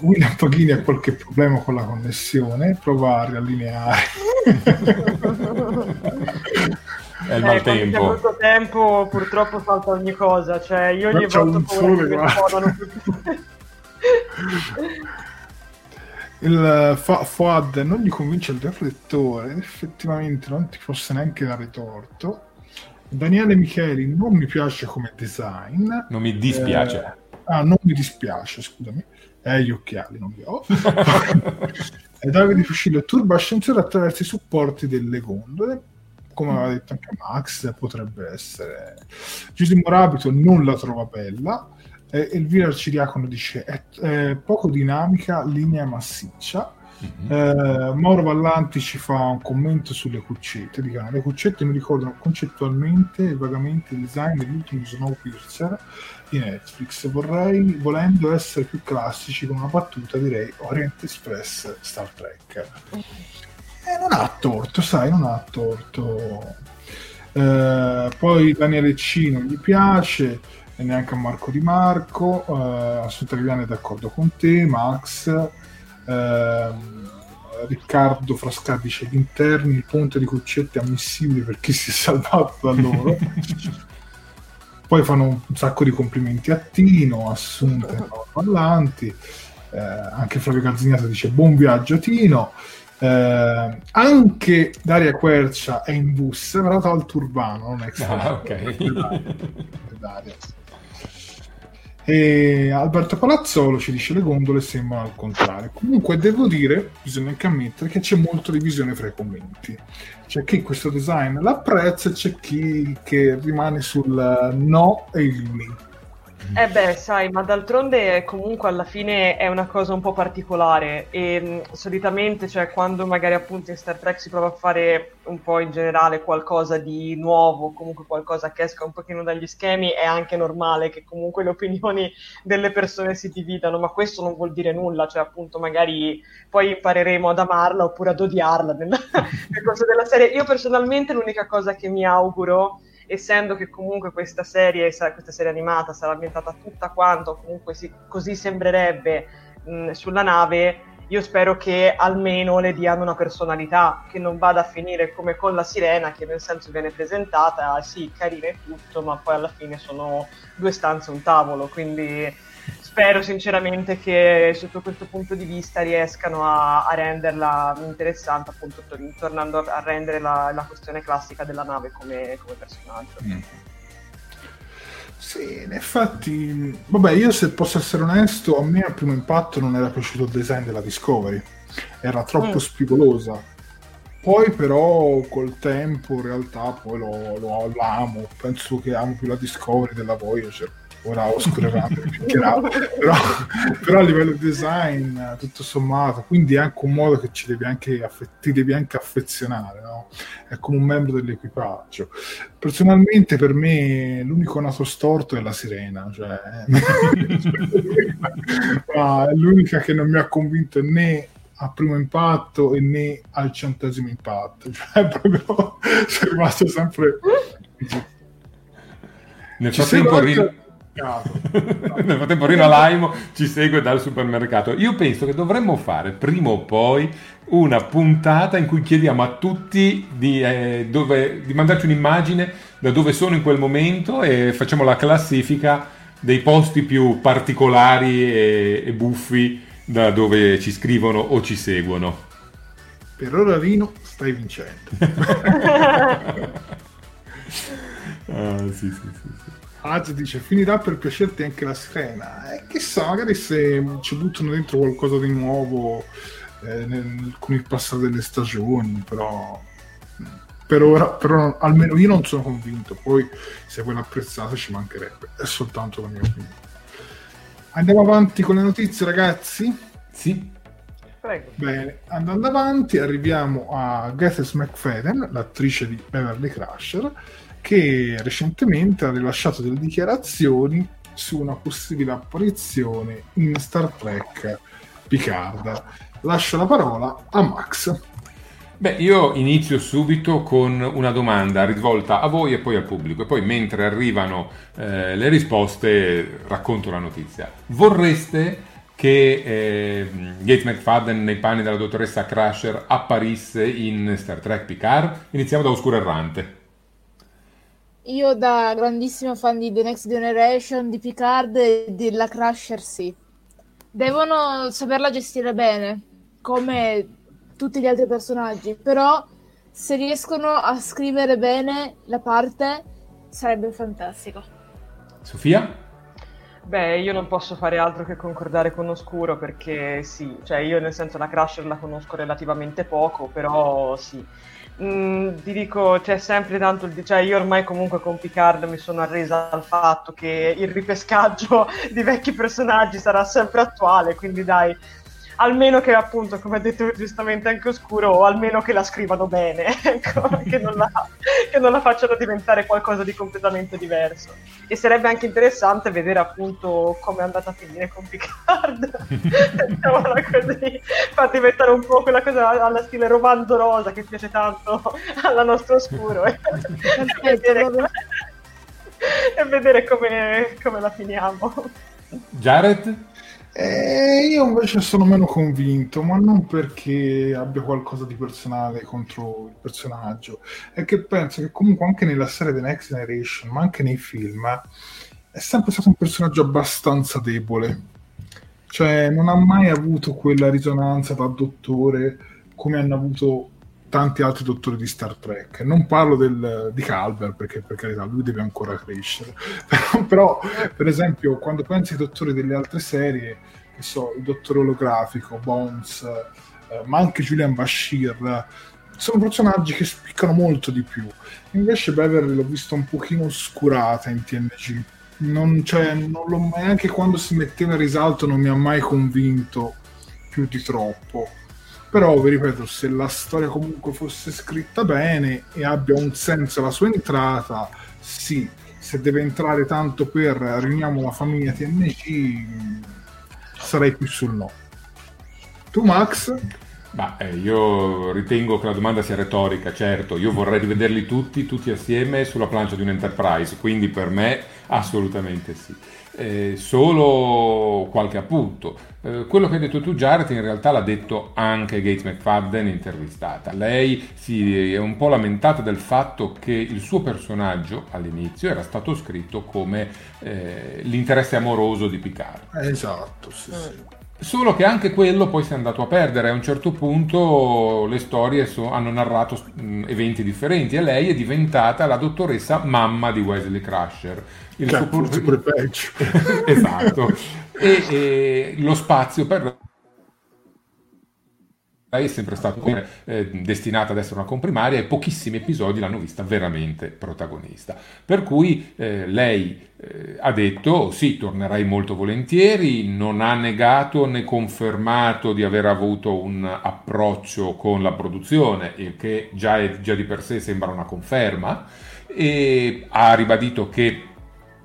William Paghini ha qualche problema con la connessione, prova a riallineare. È il Eh, c'è maltempo. molto tempo purtroppo salta ogni cosa, cioè io un ho paura sole, che mi tutti. Il eh, Fa- Fuad non gli convince il riflettore, effettivamente non ti posso neanche dare torto. Daniele Micheli non mi piace come design. Non mi dispiace. Eh, ah, non mi dispiace, scusami. Eh, gli occhiali non li ho. e Davide Fucillo, turbo ascensore attraverso i supporti delle gondole. Come aveva detto anche Max, potrebbe essere. Giusimo Rabito non la trova bella. Eh, Elvira Ciriacono dice è, è poco dinamica, linea massiccia. Mhm. Eh, Mauro Vallanti ci fa un commento sulle cuccette. Dicono, le cuccette mi ricordano concettualmente e vagamente il design dell'ultimo Snowpiercer di Netflix. Vorrei, volendo essere più classici, con una battuta direi Orient Express Star Trek. Eh, non ha torto, sai, non ha torto. Eh, poi Daniele C non gli piace, e neanche a Marco Di Marco. Eh, Assunta Viviani è d'accordo con te, Max. Ehm, Riccardo Frasca dice gli interni, il ponte di Cuccetti è ammissibile per chi si è salvato da loro. Poi fanno un sacco di complimenti a Tino, Assunta e Paolo Vallanti. Eh, anche Flavio Calzignato dice buon viaggio Tino. Eh, anche Daria Quercia è in bus, però tolto urbano, non è che Ah, ok. Daria. E Alberto Palazzolo ci dice le gondole sembrano al contrario. Comunque devo dire, bisogna anche ammettere che c'è molta divisione fra i commenti. C'è chi questo design l'apprezza e c'è chi che rimane sul no e il mi. Eh beh, sai, ma d'altronde comunque alla fine è una cosa un po' particolare e mh, solitamente, cioè, quando magari appunto in Star Trek si prova a fare un po' in generale qualcosa di nuovo, comunque qualcosa che esca un pochino dagli schemi, è anche normale che comunque le opinioni delle persone si dividano, ma questo non vuol dire nulla, cioè appunto magari poi impareremo ad amarla oppure ad odiarla nel, nel corso della serie. Io personalmente l'unica cosa che mi auguro essendo che comunque questa serie, questa serie animata sarà ambientata tutta quanto, comunque si- così sembrerebbe mh, sulla nave, io spero che almeno le diano una personalità, che non vada a finire come con la sirena, che nel senso viene presentata, sì, carina e tutto, ma poi alla fine sono due stanze e un tavolo, quindi spero sinceramente che sotto questo punto di vista riescano a, a renderla interessante, appunto tor- tornando a rendere la, la questione classica della nave come, come personaggio. Mm. Sì, in effetti, vabbè, io se posso essere onesto, a me al primo impatto non era piaciuto il design della Discovery, era troppo Mm. spigolosa. Poi però col tempo in realtà poi lo, lo, lo amo, penso che amo più la Discovery della Voyager. Ora oscurerate però, però a livello di design tutto sommato, quindi è anche un modo che ci devi anche, affe- ti devi anche affezionare, no? È come un membro dell'equipaggio. Personalmente per me l'unico naso storto è la sirena, cioè... Ma è l'unica che non mi ha convinto né a primo impatto e né al centesimo impatto, cioè proprio sono rimasto sempre... Nel frattempo, Rino... Nel frattempo Rino Laimo ci segue dal supermercato. Io penso che dovremmo fare prima o poi una puntata in cui chiediamo a tutti di, eh, dove- di mandarci un'immagine da dove sono in quel momento e facciamo la classifica dei posti più particolari e, e buffi da dove ci scrivono o ci seguono. Per ora Rino stai vincendo. Ah, sì, sì, sì, sì. Az dice finirà per piacerti anche la sirena. Eh, chissà, magari se ci buttano dentro qualcosa di nuovo eh, nel- con il passare delle stagioni, però per ora, però almeno io non sono convinto. Poi se quella apprezzata ci mancherebbe, è soltanto la mia opinione. Andiamo avanti con le notizie, ragazzi. Sì, Prego. Bene, andando avanti, arriviamo a Gates McFadden, l'attrice di Beverly Crusher, che recentemente ha rilasciato delle dichiarazioni su una possibile apparizione in Star Trek Picard. Lascio la parola a Max. Beh, io inizio subito con una domanda rivolta a voi e poi al pubblico, e poi mentre arrivano eh, le risposte racconto la notizia. Vorreste che eh, Gates McFadden nei panni della dottoressa Crusher apparisse in Star Trek Picard? Iniziamo da Oscuro Errante. Io da grandissimo fan di The Next Generation, di Picard e della Crusher sì. Devono saperla gestire bene, come tutti gli altri personaggi, però se riescono a scrivere bene la parte sarebbe fantastico. Sofia? Beh, io non posso fare altro che concordare con Oscuro perché sì, cioè io nel senso la Crusher la conosco relativamente poco, però sì. Mm, ti dico, c'è sempre tanto il cioè io ormai comunque con Picard mi sono arresa al fatto che il ripescaggio di vecchi personaggi sarà sempre attuale, quindi dai, almeno che appunto, come ha detto giustamente anche Oscuro, o almeno che la scrivano bene, ecco, che, non la, che, non la, facciano diventare qualcosa di completamente diverso. E sarebbe anche interessante vedere appunto come è andata a finire con Picard, mettiamola così, fa diventare un po' quella cosa alla stile romanzo rosa che piace tanto alla nostra Oscuro. e vedere, e vedere come, come la finiamo. Jared? Eh, io invece sono meno convinto, ma non perché abbia qualcosa di personale contro il personaggio, è che penso che comunque anche nella serie The Next Generation, ma anche nei film, è sempre stato un personaggio abbastanza debole. Cioè, non ha mai avuto quella risonanza da dottore come hanno avuto tanti altri dottori di Star Trek. Non parlo del, di Calver perché per carità lui deve ancora crescere, però, per esempio quando pensi ai dottori delle altre serie, che so, il dottore olografico, Bones, eh, ma anche Julian Bashir, sono personaggi che spiccano molto di più. Invece Beverly l'ho visto un pochino oscurata in TNG. Non, cioè, non l'ho mai, anche quando si metteva in risalto non mi ha mai convinto più di troppo però vi ripeto se la storia comunque fosse scritta bene e abbia un senso la sua entrata sì se deve entrare tanto per riuniamo la famiglia TNG sarei più sul no tu Max? Bah, eh, io ritengo che la domanda sia retorica, certo, io vorrei rivederli tutti, tutti assieme sulla plancia di un Enterprise, quindi per me assolutamente sì. Eh, solo qualche appunto. Eh, quello che hai detto tu, Jared, in realtà l'ha detto anche Gates McFadden intervistata. Lei si è un po' lamentata del fatto che il suo personaggio all'inizio era stato scritto come eh, l'interesse amoroso di Picard. Esatto, sì, sì. Solo che anche quello poi si è andato a perdere, a un certo punto le storie so, hanno narrato eventi differenti e lei è diventata la dottoressa mamma di Wesley Crusher. Il cioè, suo pure peggio. esatto. e, e lo spazio per è sempre stata eh, destinata ad essere una comprimaria e pochissimi episodi l'hanno vista veramente protagonista. Per cui eh, lei eh, ha detto sì, tornerai molto volentieri, non ha negato né confermato di aver avuto un approccio con la produzione, il che già, è, già di per sé sembra una conferma, e ha ribadito che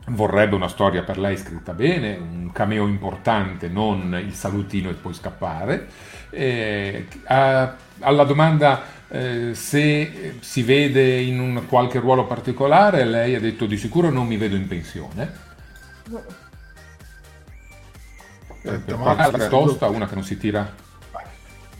vorrebbe una storia per lei scritta bene, un cameo importante, non il salutino e poi scappare. Eh, a, alla domanda eh, se si vede in un qualche ruolo particolare, lei ha detto di sicuro non mi vedo in pensione. Eh, per quanto tosta, una che non si tira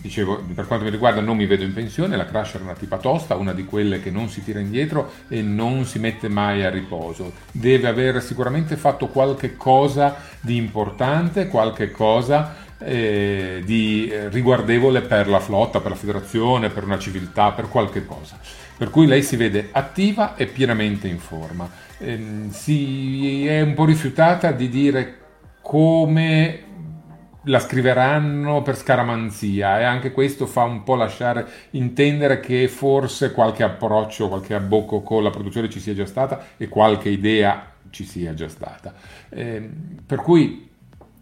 dicevo, per quanto mi riguarda non mi vedo in pensione, la Crusher è una tipa tosta, una di quelle che non si tira indietro e non si mette mai a riposo. Deve aver sicuramente fatto qualche cosa di importante, qualche cosa eh, di riguardevole per la flotta, per la federazione, per una civiltà, per qualche cosa. Per cui lei si vede attiva e pienamente in forma. Eh, si è un po' rifiutata di dire come la scriveranno per scaramanzia e anche questo fa un po' lasciare intendere che forse qualche approccio, qualche abbocco con la produzione ci sia già stata e qualche idea ci sia già stata. Eh, per cui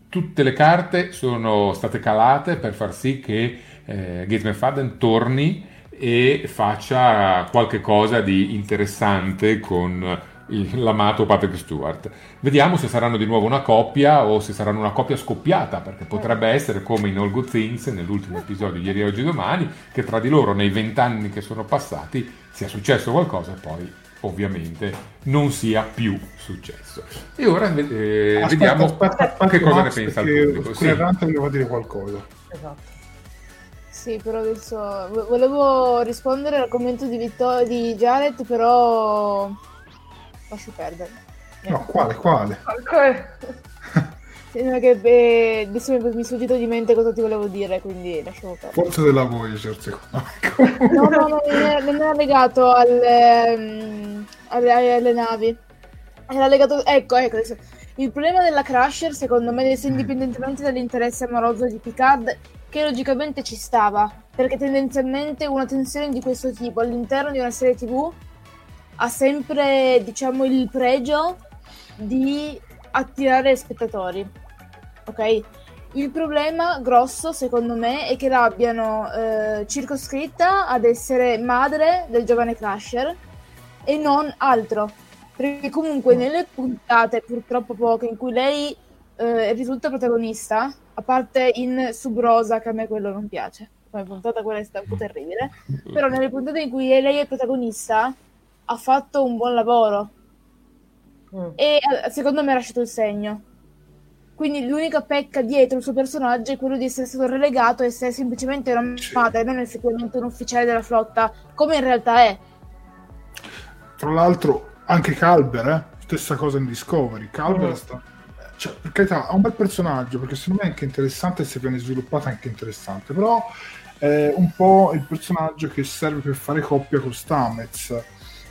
tutte le carte sono state calate per far sì che eh, Gates McFadden torni e faccia qualche cosa di interessante con l'amato Patrick Stewart. Vediamo se saranno di nuovo una coppia o se saranno una coppia scoppiata, perché potrebbe essere come in All Good Things, nell'ultimo episodio ieri, oggi, domani, che tra di loro nei vent'anni che sono passati sia successo qualcosa e poi ovviamente non sia più successo. E ora eh, aspetta, vediamo aspetta, aspetta, che cosa Max, ne pensa il pubblico. Sì. voleva dire qualcosa. Esatto. Sì, però adesso volevo rispondere al commento di, Vittor- di Jared, però lascio perdere. No, quale, quale? Sì, che, beh, adesso mi, mi sfuggito di mente cosa ti volevo dire, quindi lasciamo perdere. Forse della Voyager, secondo me. no, no, no, non era, legato alle, um, alle, alle, navi. Era legato... Ecco, ecco, adesso. Il problema della Crusher, secondo me, adesso indipendentemente dall'interesse amoroso di Picard, che logicamente ci stava, perché tendenzialmente una tensione di questo tipo all'interno di una serie TV ha sempre, diciamo, il pregio di attirare spettatori. Ok? Il problema grosso, secondo me, è che l'abbiano eh, circoscritta ad essere madre del giovane Crusher e non altro. Perché comunque nelle puntate, purtroppo poche, in cui lei eh, risulta protagonista, a parte in Sub Rosa, che a me quello non piace, come puntata quella è stata un po' terribile, però nelle puntate in cui lei è protagonista ha fatto un buon lavoro Mm. e eh, secondo me ha lasciato il segno. Quindi l'unica pecca dietro il suo personaggio è quello di essere stato relegato e essere semplicemente una madre, non effettivamente un ufficiale della flotta, come in realtà è. Tra l'altro, anche Calber, eh? stessa cosa in Discovery. Calber Mm. sta... cioè, per carità, ha un bel personaggio perché secondo me è anche interessante se viene sviluppato è anche interessante. Però è un po' il personaggio che serve per fare coppia con Stamez.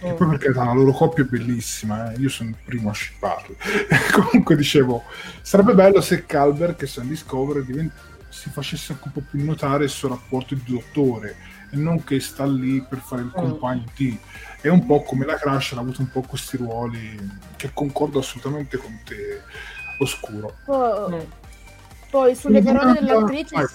Che poi per carità la loro coppia è bellissima, eh? io sono il primo a shipparli. Comunque dicevo, sarebbe bello se Calber, che sta in Discovery, divent- si facesse anche un po' più notare il suo rapporto di dottore e non che sta lì per fare il compagno di. È un po' come la Crash ha avuto un po' questi ruoli che concordo assolutamente con te, Oscuro. Poi, Mm. poi sulle parole dell'attrice.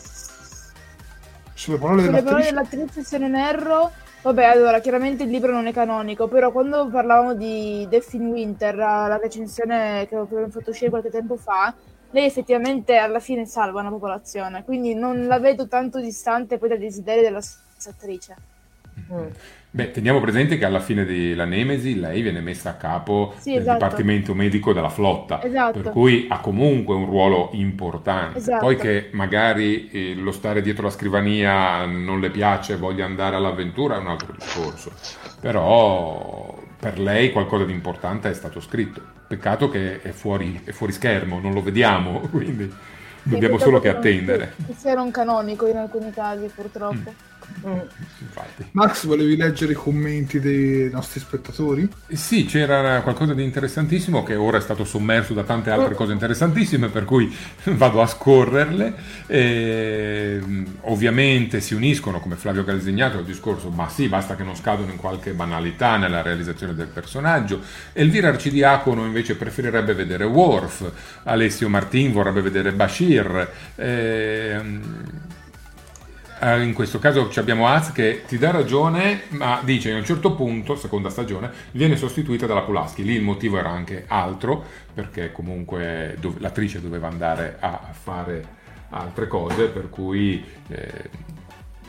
Sulle parole sulle parole dell'attrice, dell'attrice, se non erro, vabbè, allora chiaramente il libro non è canonico, però quando parlavamo di Death in Winter, la recensione che abbiamo fatto uscire qualche tempo fa, lei effettivamente alla fine salva una popolazione, quindi non la vedo tanto distante poi dai desideri della stessa. Mm. Beh, teniamo presente che alla fine della Nemesi lei viene messa a capo Sì, del esatto. Dipartimento Medico della flotta, Esatto. per cui ha comunque un ruolo importante. Esatto. Poi che magari eh, lo stare dietro la scrivania non le piace, voglia andare all'avventura è un altro discorso. Però per lei qualcosa di importante è stato scritto. Peccato che è fuori, è fuori schermo, non lo vediamo, quindi dobbiamo solo che attendere. Che sia non canonico in alcuni casi, purtroppo. Mm. Infatti. Max, volevi leggere i commenti dei nostri spettatori? Sì, c'era qualcosa di interessantissimo che ora è stato sommerso da tante altre cose interessantissime, per cui vado a scorrerle. E, mh, ovviamente si uniscono, come Flavio Calzignato, al discorso, ma sì, basta che non scadano in qualche banalità nella realizzazione del personaggio. Elvira Arcidiacono invece preferirebbe vedere Worf, Alessio Martin vorrebbe vedere Bashir. ehm, eh, in questo caso abbiamo Az che ti dà ragione, ma dice che a un certo punto, seconda stagione, viene sostituita dalla Pulaski. Lì il motivo era anche altro, perché comunque dov- l'attrice doveva andare a fare altre cose, per cui eh,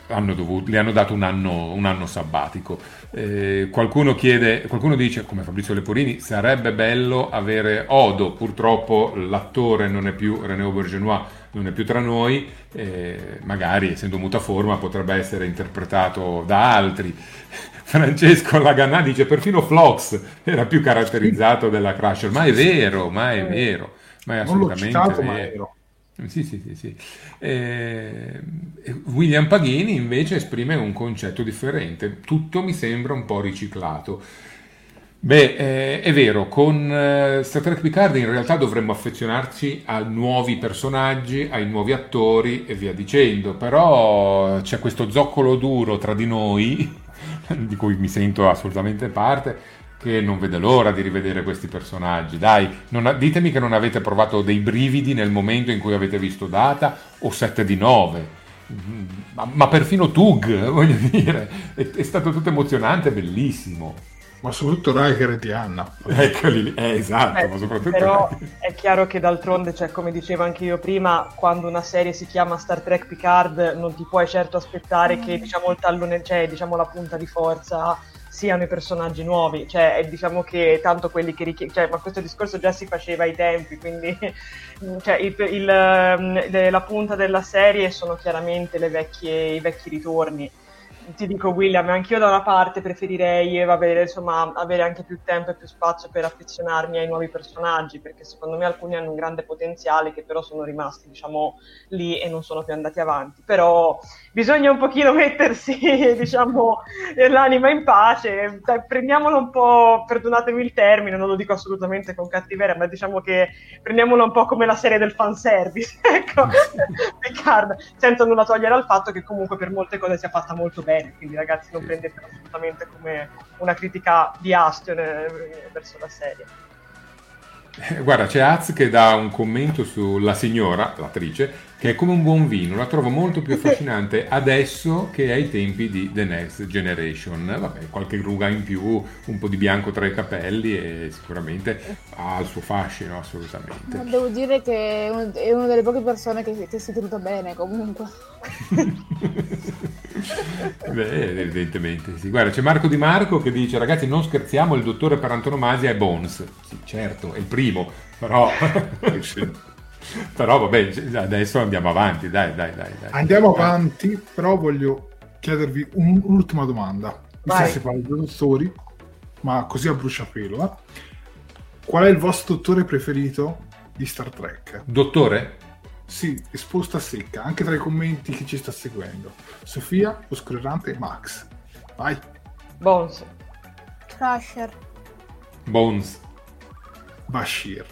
hanno dovuto- le hanno dato un anno, un anno sabbatico. Eh, qualcuno chiede, qualcuno dice, come Fabrizio Leporini, sarebbe bello avere Odo, purtroppo l'attore non è più, René Aubergenois non è più tra noi, eh, magari essendo mutaforma potrebbe essere interpretato da altri. Francesco Laganà dice perfino Flox era più caratterizzato della Crusher, ma è vero, ma è vero, ma è assolutamente citato, ma vero. è vero. Sì, sì, sì, sì. Eh, William Paghini invece esprime un concetto differente. Tutto mi sembra un po' riciclato. Beh, eh, è vero, con eh, Star Trek Picard in realtà dovremmo affezionarci a nuovi personaggi, ai nuovi attori e via dicendo, però c'è questo zoccolo duro tra di noi, di cui mi sento assolutamente parte, che non vede l'ora di rivedere questi personaggi. Dai, ha- ditemi che non avete provato dei brividi nel momento in cui avete visto Data o 7 di 9. Ma, ma perfino Tug, voglio dire, è, è stato tutto emozionante, bellissimo. Ma soprattutto Riker e Diana. Eccoli lì, eh, esatto, Beh, ma soprattutto... però è chiaro che d'altronde, cioè, come dicevo anche io prima, quando una serie si chiama Star Trek Picard non ti puoi certo aspettare che diciamo, il tallone, cioè, diciamo, la punta di forza siano i personaggi nuovi, cioè è, diciamo che tanto quelli che richiedono, cioè, ma questo discorso già si faceva ai tempi, quindi cioè, il- il, ehm, la punta della serie sono chiaramente le vecchie- i vecchi ritorni. Ti dico William, anch'io da una parte preferirei avere, insomma, avere anche più tempo e più spazio per affezionarmi ai nuovi personaggi, perché secondo me alcuni hanno un grande potenziale che però sono rimasti, diciamo, lì e non sono più andati avanti. Però bisogna un pochino mettersi, diciamo, l'anima in pace, Dai, prendiamolo un po', perdonatemi il termine, non lo dico assolutamente con cattiveria, ma diciamo che prendiamolo un po' come la serie del fanservice, ecco, Picard, senza nulla togliere al fatto che comunque per molte cose sia fatta molto bene, quindi ragazzi non prendetelo assolutamente come una critica di Aston eh, verso la serie. Eh, Guarda, c'è Az che dà un commento sulla signora, l'attrice, che è come un buon vino, la trovo molto più affascinante adesso che ai tempi di The Next Generation. Vabbè, qualche ruga in più, un po' di bianco tra i capelli e sicuramente ha il suo fascino, Ma assolutamente. devo dire che è una delle poche persone che, che si è tenuta bene comunque. Beh, evidentemente sì. Guarda, c'è Marco Di Marco che dice, ragazzi non scherziamo, il dottore per antonomasia è Bones. Sì, certo, è il primo, però... però vabbè, adesso andiamo avanti, dai, dai, dai. dai. Andiamo avanti, però voglio chiedervi un- un'ultima domanda. Visto si parla di dottori, ma così a bruciapelo, eh. Qual è il vostro dottore preferito di Star Trek? Dottore? Sì, esposta secca, anche tra i commenti che ci sta seguendo. Sofia, Oscuro Errante e Max. Vai. Bones. Crusher. Bones. Bashir.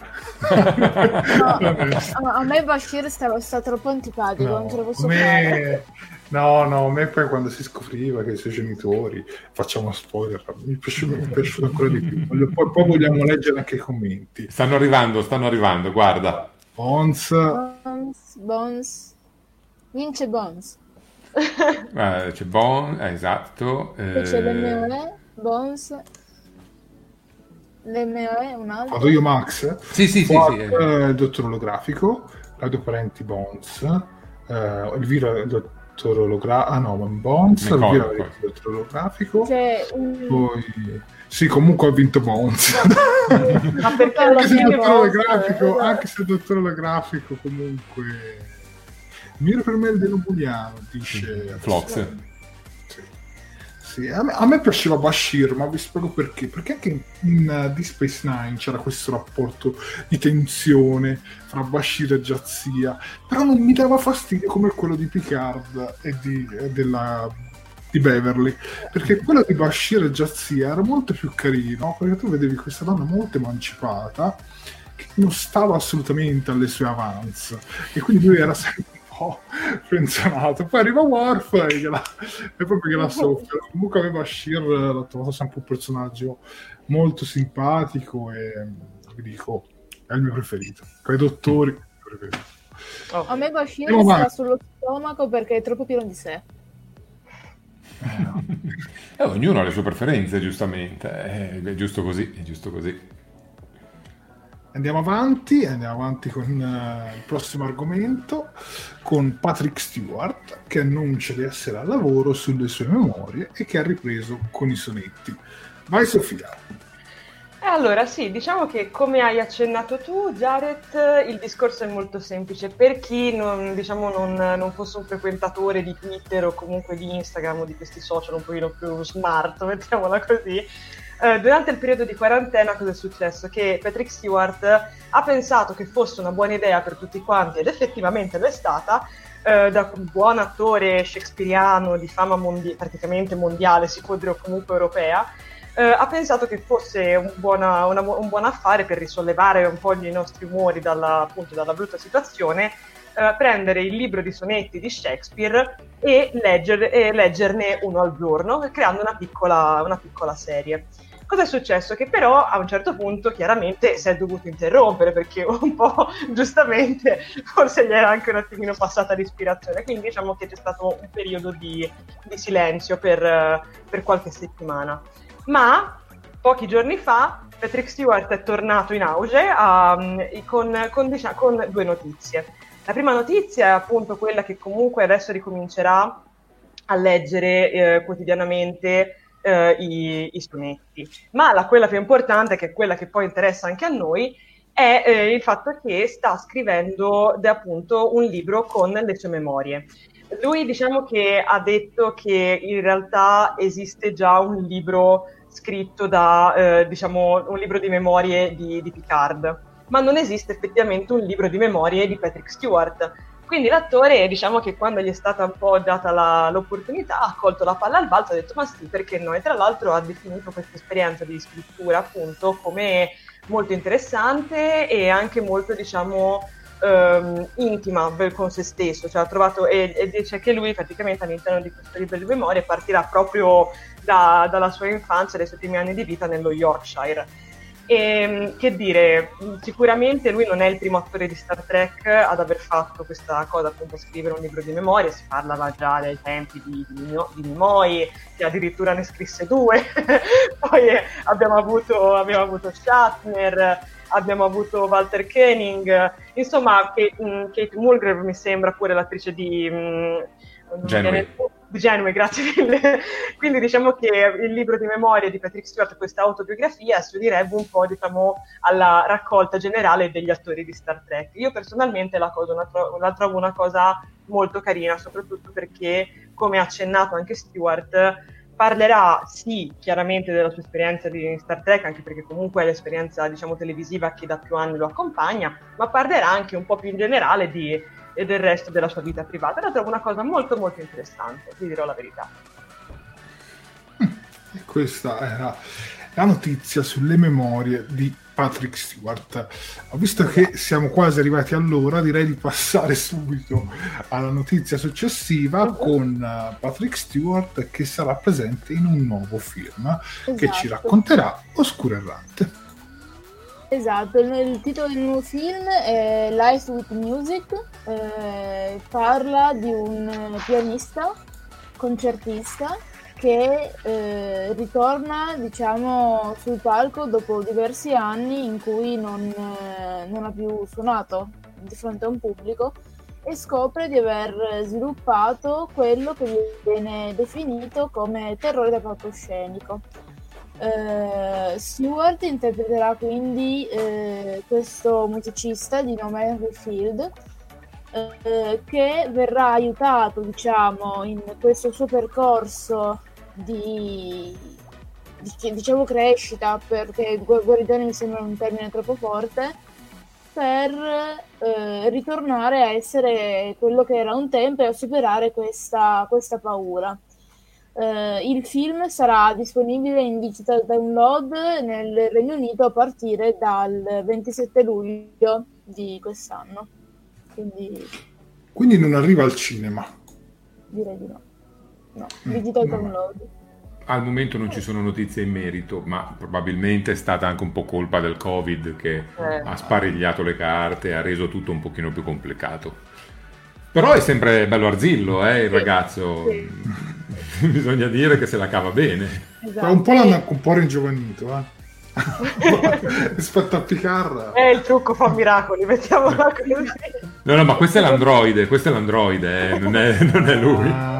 No, a, me Bashir sta, sta troppo antipatico, non ce lo No, posso a fare. me... no, no, a me poi quando si scopriva che i suoi genitori, facciamo spoiler, mi è piaciuto, mi è piaciuto ancora di più. Poi, poi vogliamo leggere anche i commenti. Stanno arrivando, stanno arrivando, guarda. Ons, Bones, Bones. Vince Bones. Eh, c'è Bon, eh, esatto. Poi c'è eh, l'MOE, Bones. L'MOE, un altro. vado io Max. Sì, sì, sì, Quark, sì, eh. eh, il dottor olografico, Claudio Parenti Bones, eh, Elvira il dottor olografico, ah no, Bones, Elvira il McCoy. dottor olografico, C'è un... poi... Sì, comunque ha vinto Bones. Ma perché anche se il dottor olografico, esatto. anche se il dottor olografico comunque... Miro per me il denobuliano, dice... Flox. Sì. A, me, a me piaceva Bashir, ma vi spiego perché. Perché anche in, in uh, Deep Space Nine c'era questo rapporto di tensione fra Bashir e Jazia, però non mi dava fastidio come quello di Picard e di, e della, di Beverly, perché quello di Bashir e Jazia era molto più carino, perché tu vedevi questa donna molto emancipata, che non stava assolutamente alle sue avance, e quindi lui era sempre po' pensionato. Poi arriva Worf e, gliela, e proprio gliela soffia. Comunque aveva Bashir, l'ho trovato sempre un personaggio molto simpatico e vi dico, è il mio preferito. Tra i dottori, il mio preferito. Oh. A me Bashir sta avanti. sullo stomaco perché è troppo pieno di sé. Eh, ognuno ha le sue preferenze, giustamente. Eh, è giusto così, è giusto così. Andiamo avanti, andiamo avanti con eh, il prossimo argomento, con Patrick Stewart che annuncia di essere al lavoro sulle sue memorie e che ha ripreso con i sonetti. Vai Sofia. E allora sì, diciamo che come hai accennato tu, Jared, il discorso è molto semplice. Per chi non, diciamo, non, non fosse un frequentatore di Twitter o comunque di Instagram o di questi social un pochino più smart, mettiamola così, eh, durante il periodo di quarantena cosa è successo? Che Patrick Stewart ha pensato che fosse una buona idea per tutti quanti ed effettivamente lo è stata, eh, da un buon attore shakespeariano di fama mondi- praticamente mondiale, si può dire comunque europea, eh, ha pensato che fosse un, buona- una un buon affare per risollevare un po' i nostri umori dalla, appunto, dalla brutta situazione, eh, prendere il libro di sonetti di Shakespeare e, legger- e leggerne uno al giorno, creando una piccola, una piccola serie. Cosa è successo? Che però a un certo punto chiaramente si è dovuto interrompere perché un po' giustamente forse gli era anche un attimino passata l'ispirazione, quindi diciamo che c'è stato un periodo di, di silenzio per, per qualche settimana. Ma pochi giorni fa Patrick Stewart è tornato in auge a- con, con, diciamo, con due notizie. La prima notizia è appunto quella che comunque adesso ricomincerà a leggere eh, quotidianamente eh, i, i sonetti. Ma la, quella più importante, che è quella che poi interessa anche a noi, è eh, il fatto che sta scrivendo de- appunto un libro con le sue memorie. lui diciamo che ha detto che in realtà esiste già un libro scritto da, eh, diciamo, un libro di memorie di, di Picard, ma non esiste effettivamente un libro di memorie di Patrick Stewart. Quindi l'attore, diciamo che quando gli è stata un po' data la, l'opportunità, ha colto la palla al balzo e ha detto ma sì, perché no? E tra l'altro ha definito questa esperienza di scrittura appunto come molto interessante e anche molto, diciamo, ehm, intima con se stesso, cioè ha trovato e, e, dice che lui praticamente all'interno di questo libro di memorie partirà proprio da, dalla sua infanzia, dai suoi primi anni di vita nello Yorkshire. E, ehm, che dire, sicuramente lui non è il primo attore di Star Trek ad aver fatto questa cosa, appunto scrivere un libro di memorie, si parlava già dai tempi di, di, di Nimoy, che addirittura ne scrisse due, poi abbiamo avuto, abbiamo avuto Shatner, abbiamo avuto Walter Koenig, insomma Kate, Mulgrave mi sembra pure l'attrice di... Um, Genui. Genui, grazie mille. Quindi diciamo che il libro di memoria di Patrick Stewart, questa autobiografia, si unirebbe un po' diciamo, alla raccolta generale degli attori di Star Trek. Io personalmente la, cosa, la trovo una cosa molto carina, soprattutto perché, come ha accennato anche Stewart, parlerà sì chiaramente della sua esperienza di Star Trek, anche perché comunque è l'esperienza diciamo, televisiva che da più anni lo accompagna, ma parlerà anche un po' più in generale di, del resto della sua vita privata. La trovo una cosa molto molto interessante, vi dirò la verità. Questa era la notizia sulle memorie di Patrick Stewart. Visto che siamo quasi arrivati all'ora, direi di passare subito alla notizia successiva con uh, Patrick Stewart che sarà presente in un nuovo film esatto. che ci esatto. racconterà Oscuro Errante. Esatto, il titolo del nuovo film è Life with Music, eh, parla di un pianista, concertista che eh, ritorna diciamo, sul palco dopo diversi anni in cui non, eh, non, ha più suonato di fronte a un pubblico e scopre di aver sviluppato quello che viene definito come terrore da palcoscenico. Eh, Stewart interpreterà quindi eh, questo musicista di nome Henry Field eh, che verrà aiutato diciamo in questo suo percorso di, di diciamo crescita, perché guarigione mi sembra un termine troppo forte, per ritornare a essere quello che era un tempo e a superare questa, questa paura. Eh, il film sarà disponibile in digital download nel Regno Unito a partire dal 27 luglio di quest'anno. Quindi, Quindi non arriva al cinema? Direi di no. No, mm, digital download. Al momento non ci sono notizie in merito, ma probabilmente è stata anche un po' colpa del Covid che eh. ha sparigliato le carte, ha reso tutto un pochino più complicato. Però è sempre bello arzillo, eh, il sì, ragazzo. Sì. Bisogna dire che se la cava bene. Esatto. Un po' l'hanno un po' ringiovanito, eh. rispetto a Picard. Eh, il trucco fa miracoli, mettiamola così. No, no, ma questo è l'androide, questo è l'androide, eh, non, è, non è lui. Ah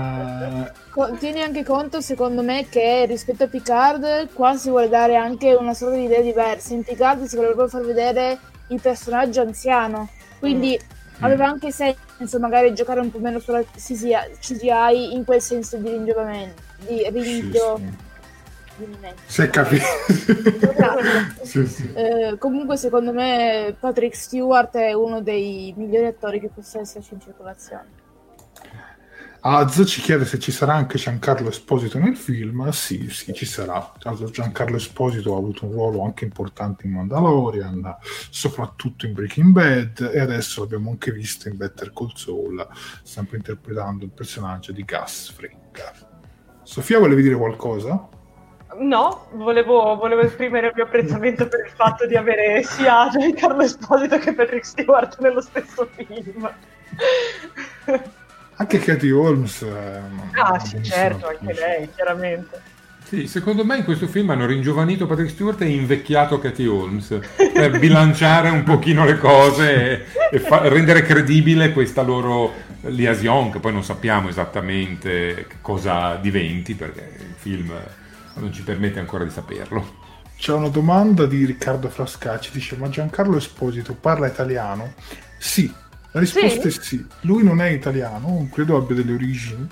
tieni anche conto, secondo me, che rispetto a Picard, qua si vuole dare anche una sorta di idea diversa. In Picard si vuole proprio far vedere il personaggio anziano, quindi mm. aveva anche senso magari giocare un po' meno sulla CGI in quel senso di ringiovamento, di ringio. Sì, sì. È capito. sì, sì. Eh, comunque, secondo me, Patrick Stewart è uno dei migliori attori che possa esserci in circolazione. Az ci chiede se ci sarà anche Giancarlo Esposito nel film. Sì, sì, ci sarà. Giancarlo Esposito ha avuto un ruolo anche importante in Mandalorian, soprattutto in Breaking Bad, e adesso l'abbiamo anche visto in Better Call Saul, sempre interpretando il personaggio di Gus Fring. Sofia, volevi dire qualcosa? No, volevo, volevo, esprimere il mio apprezzamento per il fatto di avere sia Giancarlo Esposito che Patrick Stewart nello stesso film. Anche Katie Holmes. ah, sì, certo, anche lei, chiaramente. Sì, secondo me in questo film hanno ringiovanito Patrick Stewart e invecchiato Katie Holmes per bilanciare un pochino le cose e, e fa- rendere credibile questa loro liaison, che poi non sappiamo esattamente cosa diventi perché il film non ci permette ancora di saperlo. C'è una domanda di Riccardo Frascacci, dice ma Giancarlo Esposito parla italiano? Sì, La risposta Sì? è sì. Lui non è italiano, non credo abbia delle origini,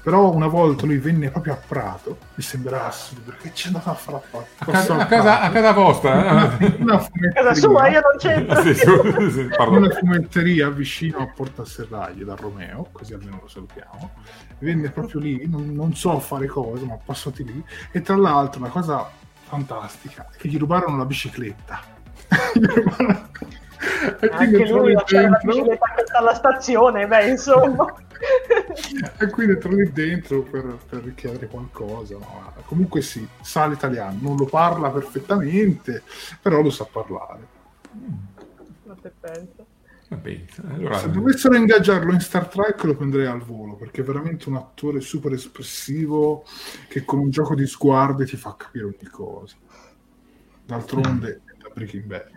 però una volta lui venne proprio a Prato, mi sembrava assurdo, perché c'è andato a fare a Prato? A casa, a casa- a casa vostra? eh? Una Casa sua, io fumetteria, non c'entro. Sì, su- sì, una fumetteria vicino a Porta Serraglie da Romeo, così almeno lo salutiamo. Venne proprio lì, non, non so fare cosa, ma passati lì. E tra l'altro la cosa fantastica è che gli rubarono la bicicletta. Gli rubarono- Anche lui lì la bicicletta alla stazione, beh, insomma. e quindi lì dentro per, per richiedere qualcosa. no? Comunque sì, sa l'italiano, non lo parla perfettamente, però lo sa parlare. Ma te bene, allora- Se dovessero ingaggiarlo in Star Trek lo prenderei al volo, perché è veramente un attore super espressivo che con un gioco di sguardi ti fa capire ogni cosa. D'altronde è da Breaking Bad.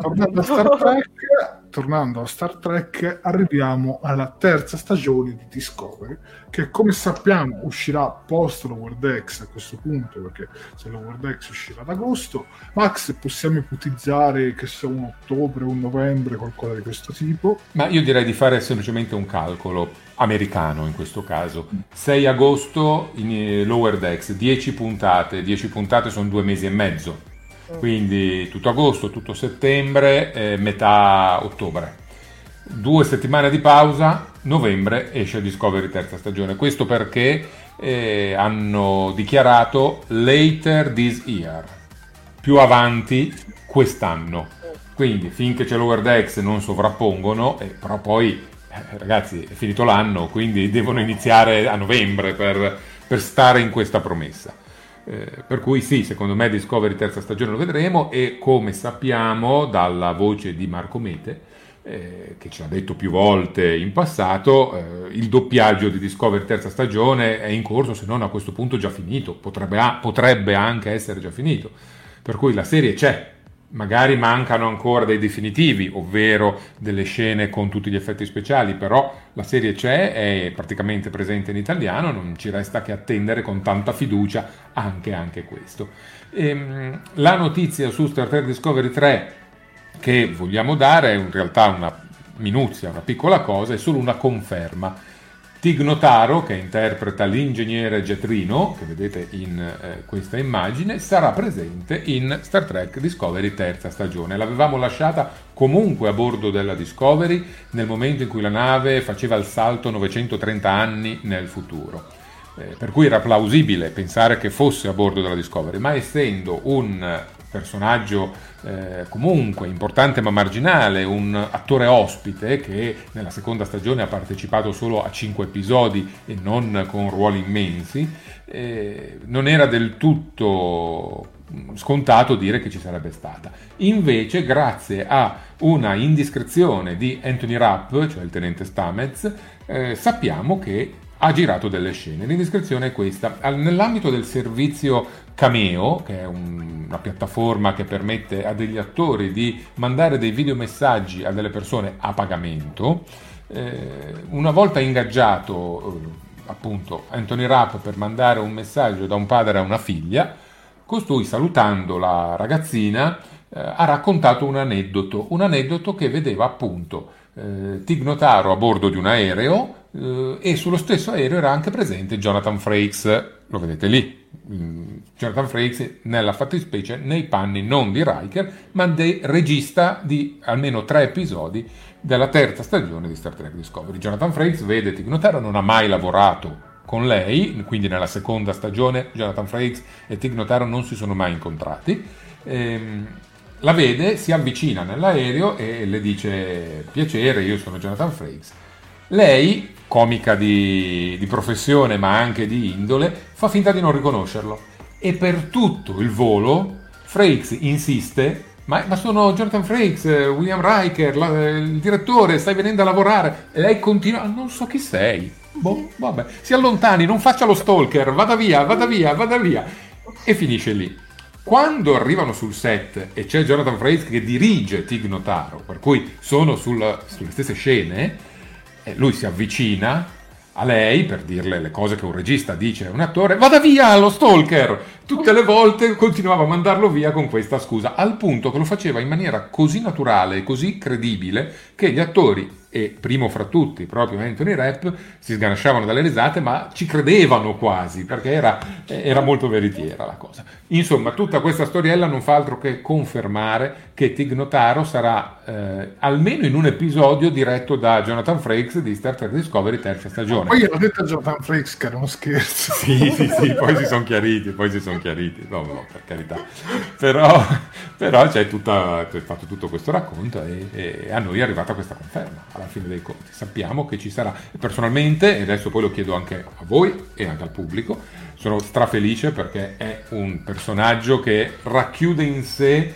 Tornando a Star Trek, tornando a Star Trek, arriviamo alla terza stagione di Discovery, che come sappiamo uscirà post Lower Decks a questo punto, perché se Lower Decks uscirà ad agosto, Max possiamo ipotizzare che sia un ottobre, un novembre, qualcosa di questo tipo. Ma io direi di fare semplicemente un calcolo americano in questo caso. 6 agosto in eh, Lower Decks, 10 puntate, 10 puntate sono due mesi e mezzo. Quindi tutto agosto, tutto settembre, eh, metà ottobre. Due settimane di pausa, novembre esce Discovery terza stagione. Questo perché eh, hanno dichiarato later this year, più avanti quest'anno. Quindi finché c'è Lower Decks non sovrappongono, eh, però poi eh, ragazzi è finito l'anno, quindi devono iniziare a novembre per, per stare in questa promessa. Eh, per cui sì, secondo me Discovery terza stagione lo vedremo e come sappiamo dalla voce di Marco Mete, eh, che ci ha detto più volte in passato, eh, il doppiaggio di Discovery terza stagione è in corso, se non a questo punto già finito, potrebbe, potrebbe anche essere già finito. Per cui la serie c'è, magari mancano ancora dei definitivi, ovvero delle scene con tutti gli effetti speciali, però la serie c'è, è praticamente presente in italiano, non ci resta che attendere con tanta fiducia anche, anche questo. Ehm, la notizia su Star Trek Discovery 3 che vogliamo dare è in realtà una minuzia, una piccola cosa, è solo una conferma. Tig Notaro, che interpreta l'ingegnere Getrino, che vedete in eh, questa immagine, sarà presente in Star Trek Discovery terza stagione. L'avevamo lasciata comunque a bordo della Discovery nel momento in cui la nave faceva il salto 930 anni nel futuro. Eh, per cui era plausibile pensare che fosse a bordo della Discovery, ma essendo un personaggio eh, comunque importante ma marginale, un attore ospite che nella seconda stagione ha partecipato solo a 5 episodi e non con ruoli immensi, eh, non era del tutto scontato dire che ci sarebbe stata. Invece, grazie a una indiscrezione di Anthony Rapp, cioè il tenente Stamez, eh, sappiamo che ha girato delle scene. L'indiscrezione è questa. Nell'ambito del servizio Cameo, che è un- una piattaforma che permette a degli attori di mandare dei videomessaggi a delle persone a pagamento, eh, una volta ingaggiato eh, appunto Anthony Rapp per mandare un messaggio da un padre a una figlia, costui salutando la ragazzina eh, ha raccontato un aneddoto, un aneddoto che vedeva appunto eh, Tig Notaro a bordo di un aereo e sullo stesso aereo era anche presente Jonathan Frakes, lo vedete lì, Mm, Jonathan Frakes nella fattispecie nei panni non di Riker ma del regista di almeno tre episodi della terza stagione di Star Trek Discovery. Jonathan Frakes vede Tig Notaro, non ha mai lavorato con lei, quindi nella seconda stagione Jonathan Frakes e Tig Notaro non si sono mai incontrati. Ehm, la vede, si avvicina nell'aereo e le dice piacere, io sono Jonathan Frakes. Lei, comica di, di professione ma anche di indole, fa finta di non riconoscerlo e per tutto il volo Frakes insiste ma, ma sono Jonathan Frakes, eh, William Riker, la- il direttore, stai venendo a lavorare e lei continua, "Ah, non so chi sei. Boh, vabbè, si allontani, non faccia lo stalker, vada via, vada via, vada via. E finisce lì. Quando arrivano sul set e c'è Jonathan Frakes che dirige Tig Notaro, per cui sono sul- sulle stesse scene, eh, lui si avvicina, a lei per dirle le cose che un regista dice a un attore, vada via lo stalker! Tutte le volte continuava a mandarlo via con questa scusa, al punto che lo faceva in maniera così naturale e così credibile che gli attori e primo fra tutti proprio Anthony Rapp si sganasciavano dalle risate ma ci credevano quasi perché era, era, molto veritiera la cosa insomma tutta questa storiella non fa altro che confermare che Tig Notaro sarà eh, almeno in un episodio diretto da Jonathan Frakes di Star Trek Discovery terza stagione poi gliel'ho detto a Jonathan Frakes che era uno scherzo sì sì sì poi si sono chiariti poi si sono chiariti no no per carità però, però c'è, tutta, c'è stato tutto questo racconto e, e a noi è arrivata questa conferma alla fine dei conti. Sappiamo che ci sarà. Personalmente, e adesso poi lo chiedo anche a voi e anche al pubblico, sono strafelice perché è un personaggio che racchiude in sé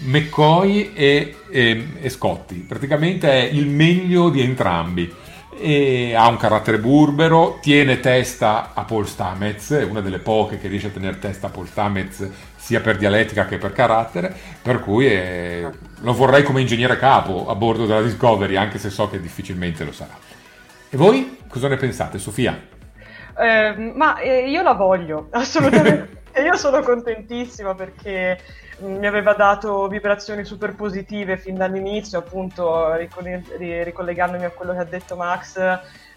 McCoy e, e, e Scotti. Praticamente è il meglio di entrambi. E ha un carattere burbero, tiene testa a Paul Stamets, è una delle poche che riesce a tenere testa a Paul Stamets sia per dialettica che per carattere, per cui è... lo vorrei come ingegnere capo a bordo della Discovery, anche se so che difficilmente lo sarà. E voi cosa ne pensate, Sofia? Eh, ma eh, io la voglio, assolutamente. io sono contentissima perché mi aveva dato vibrazioni super positive fin dall'inizio, appunto ricollegandomi a quello che ha detto Max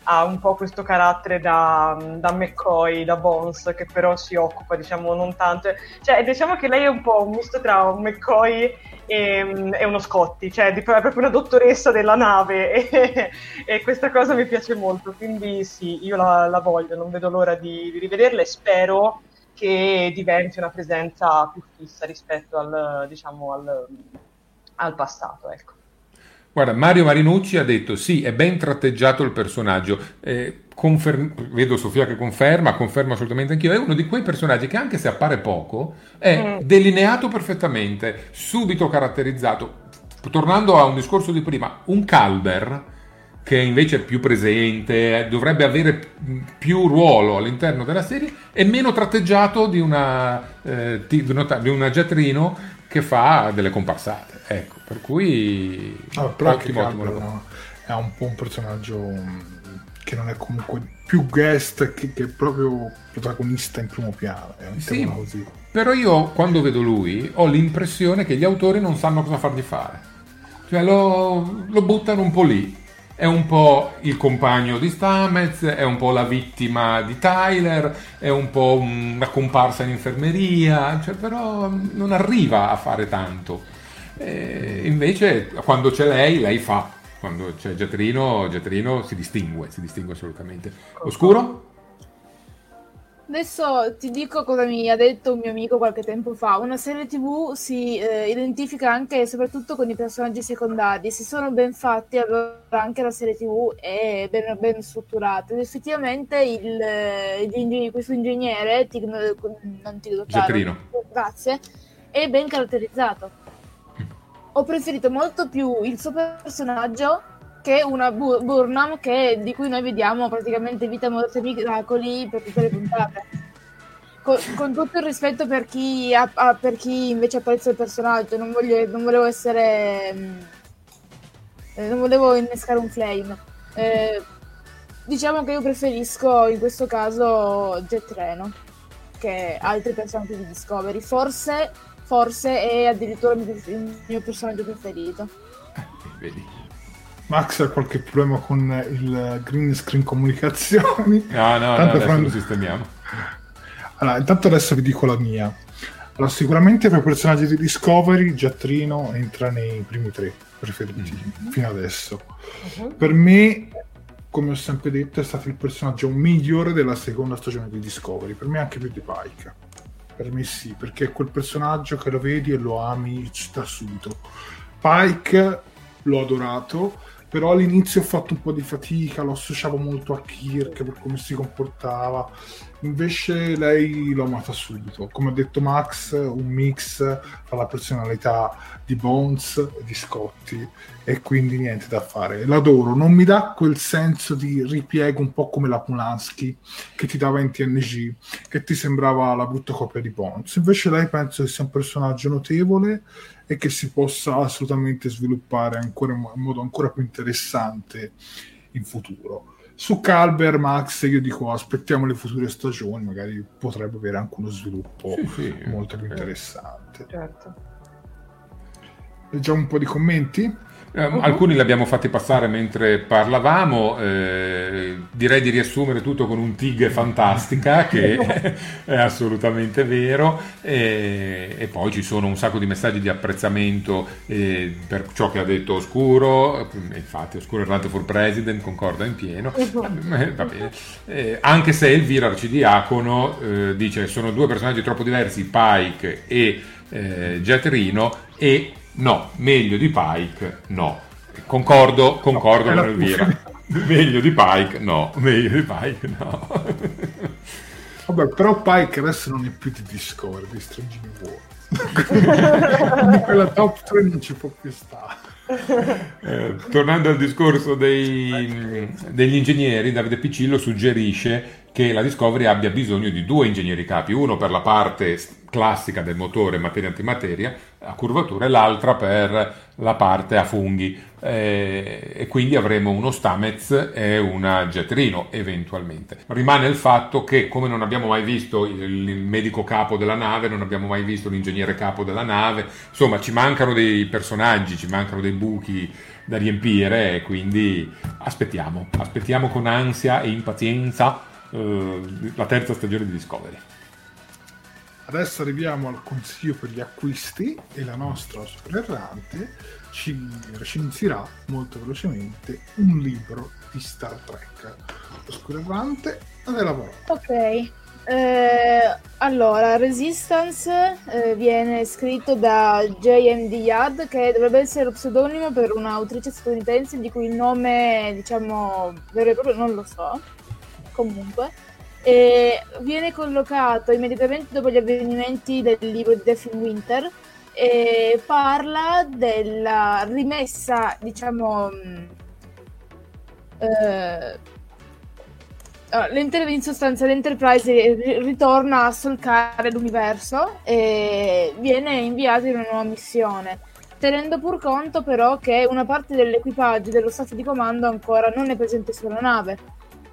ha un po' questo carattere da, da, McCoy, da Bones, che però si occupa, diciamo, non tanto. Cioè, diciamo che lei è un po' un misto tra un McCoy e, e uno Scotti, cioè è proprio una dottoressa della nave e, e, questa cosa mi piace molto, quindi sì, io la, la voglio, non vedo l'ora di, di rivederla e spero che diventi una presenza più fissa rispetto al, diciamo, al, al passato, ecco. Guarda, Mario Marinucci ha detto sì, è ben tratteggiato il personaggio. Eh, confer- vedo Sofia che conferma, conferma assolutamente anch'io. È uno di quei personaggi che anche se appare poco, è mm. delineato perfettamente, subito caratterizzato. Tornando a un discorso di prima, un Calber che invece è più presente, dovrebbe avere più ruolo all'interno della serie, è meno tratteggiato di una, eh, di una Jetrino che fa delle comparsate. Ecco, per cui allora, però ottimo, ottimo no, è un po' un personaggio mm, che non è comunque più guest che, che proprio protagonista in primo piano. Sì, così. Però io quando vedo lui ho l'impressione che gli autori non sanno cosa fargli fare. Cioè lo, lo buttano un po' lì. È un po' il compagno di Stamez, è un po' la vittima di Tyler, è un po' una comparsa in infermeria, cioè, però non arriva a fare tanto. E invece quando c'è lei, lei fa. Quando c'è Giatrino, Giatrino si distingue, si distingue assolutamente. Oscuro? Adesso ti dico cosa mi ha detto un mio amico qualche tempo fa. Una serie TV si eh, identifica anche e soprattutto con i personaggi secondari. Se sono ben fatti, allora anche la serie TV è ben, ben strutturata. Ed effettivamente il, il, questo ingegnere, Tig, non Tig Giatrino, grazie, è ben caratterizzato ho preferito molto più il suo personaggio che una Bu- Burnham che, di cui noi vediamo praticamente vita, morte e miracoli per tutte le puntate. Con, con, tutto il rispetto per chi, ha, ha, per chi invece apprezza il personaggio, non, voglio, non volevo essere. Mm, eh, non volevo innescare un flame. Eh, diciamo che io preferisco in questo caso Jet Reno che altri personaggi di Discovery. Forse forse è addirittura il mio personaggio preferito. Vedi. Max ha qualche problema con il green screen comunicazioni. No, no, no adesso quando... lo sistemiamo. Allora, intanto adesso vi dico la mia. Allora, sicuramente per i personaggi di Discovery, Giattrino entra nei primi tre preferiti mm-hmm. fino adesso. Uh-huh. Per me, come ho sempre detto, è stato il personaggio migliore della seconda stagione di Discovery. Per me anche più di Pike per me sì, perché è quel personaggio che lo vedi e lo ami da subito. Pike l'ho adorato, però all'inizio ho fatto un po' di fatica, lo associavo molto a Kirk per come si comportava Invece lei l'ho amata subito. Come ha detto Max, un mix tra la personalità di Bones e di Scotti e quindi niente da fare. L'adoro, non mi dà quel senso di ripiego un po' come la Polanski che ti dava in TNG, che ti sembrava la brutta copia di Bones. Invece lei penso che sia un personaggio notevole e che si possa assolutamente sviluppare ancora in modo ancora più interessante in futuro Su Calber, Max, io dico aspettiamo le future stagioni, magari potrebbe avere anche uno sviluppo Sì, sì, molto più ok. interessante. Certo. Leggiamo un po' di commenti. Eh, Alcuni li abbiamo fatti passare mentre parlavamo, eh, direi di riassumere tutto con un tig fantastica che è assolutamente vero e, e poi ci sono un sacco di messaggi di apprezzamento eh, per ciò che ha detto Oscuro, eh, infatti Oscuro Errante for President concorda in pieno, Eh, va bene. Eh, anche se Elvira Arcidiacono eh, dice sono due personaggi troppo diversi, Pike e eh, Jet Reno e no, meglio di Pike no. Concordo, concordo è con Elvira. meglio di Pike no, meglio di Pike no. Vabbè, però Pike adesso non è più di Discovery, di Strange New World. Quella top 3 non ci può più stare. Eh, tornando al discorso dei- degli ingegneri, Davide Piccillo suggerisce che la Discovery abbia bisogno di due ingegneri capi, uno per la parte classica del motore materia antimateria a curvatura e l'altra per la parte a funghi Eh, e quindi avremo uno Stamez e una Jetrino eventualmente. Rimane il fatto che come non abbiamo mai visto il medico capo della nave, non abbiamo mai visto l'ingegnere capo della nave, insomma ci mancano dei personaggi, ci mancano dei buchi da riempire e quindi aspettiamo, aspettiamo con ansia e impazienza eh, la terza stagione di Discovery. Adesso arriviamo al consiglio per gli acquisti e la nostra super errante ci recensirà molto velocemente un libro di Star Trek. Lo super errante a te la parola. Ok, eh, allora Resistance eh, viene scritto da J.M.D. Yad, che dovrebbe essere lo pseudonimo per un'autrice statunitense di cui il nome, diciamo, vero e proprio non lo so. Comunque, e viene collocato immediatamente dopo gli avvenimenti del libro di Death in Winter e parla della rimessa, diciamo, mh, eh, l'Enter- in sostanza l'Enterprise ri- ritorna a solcare l'universo e viene inviato in una nuova missione, tenendo pur conto però che una parte dell'equipaggio dello staff di comando ancora non è presente sulla nave,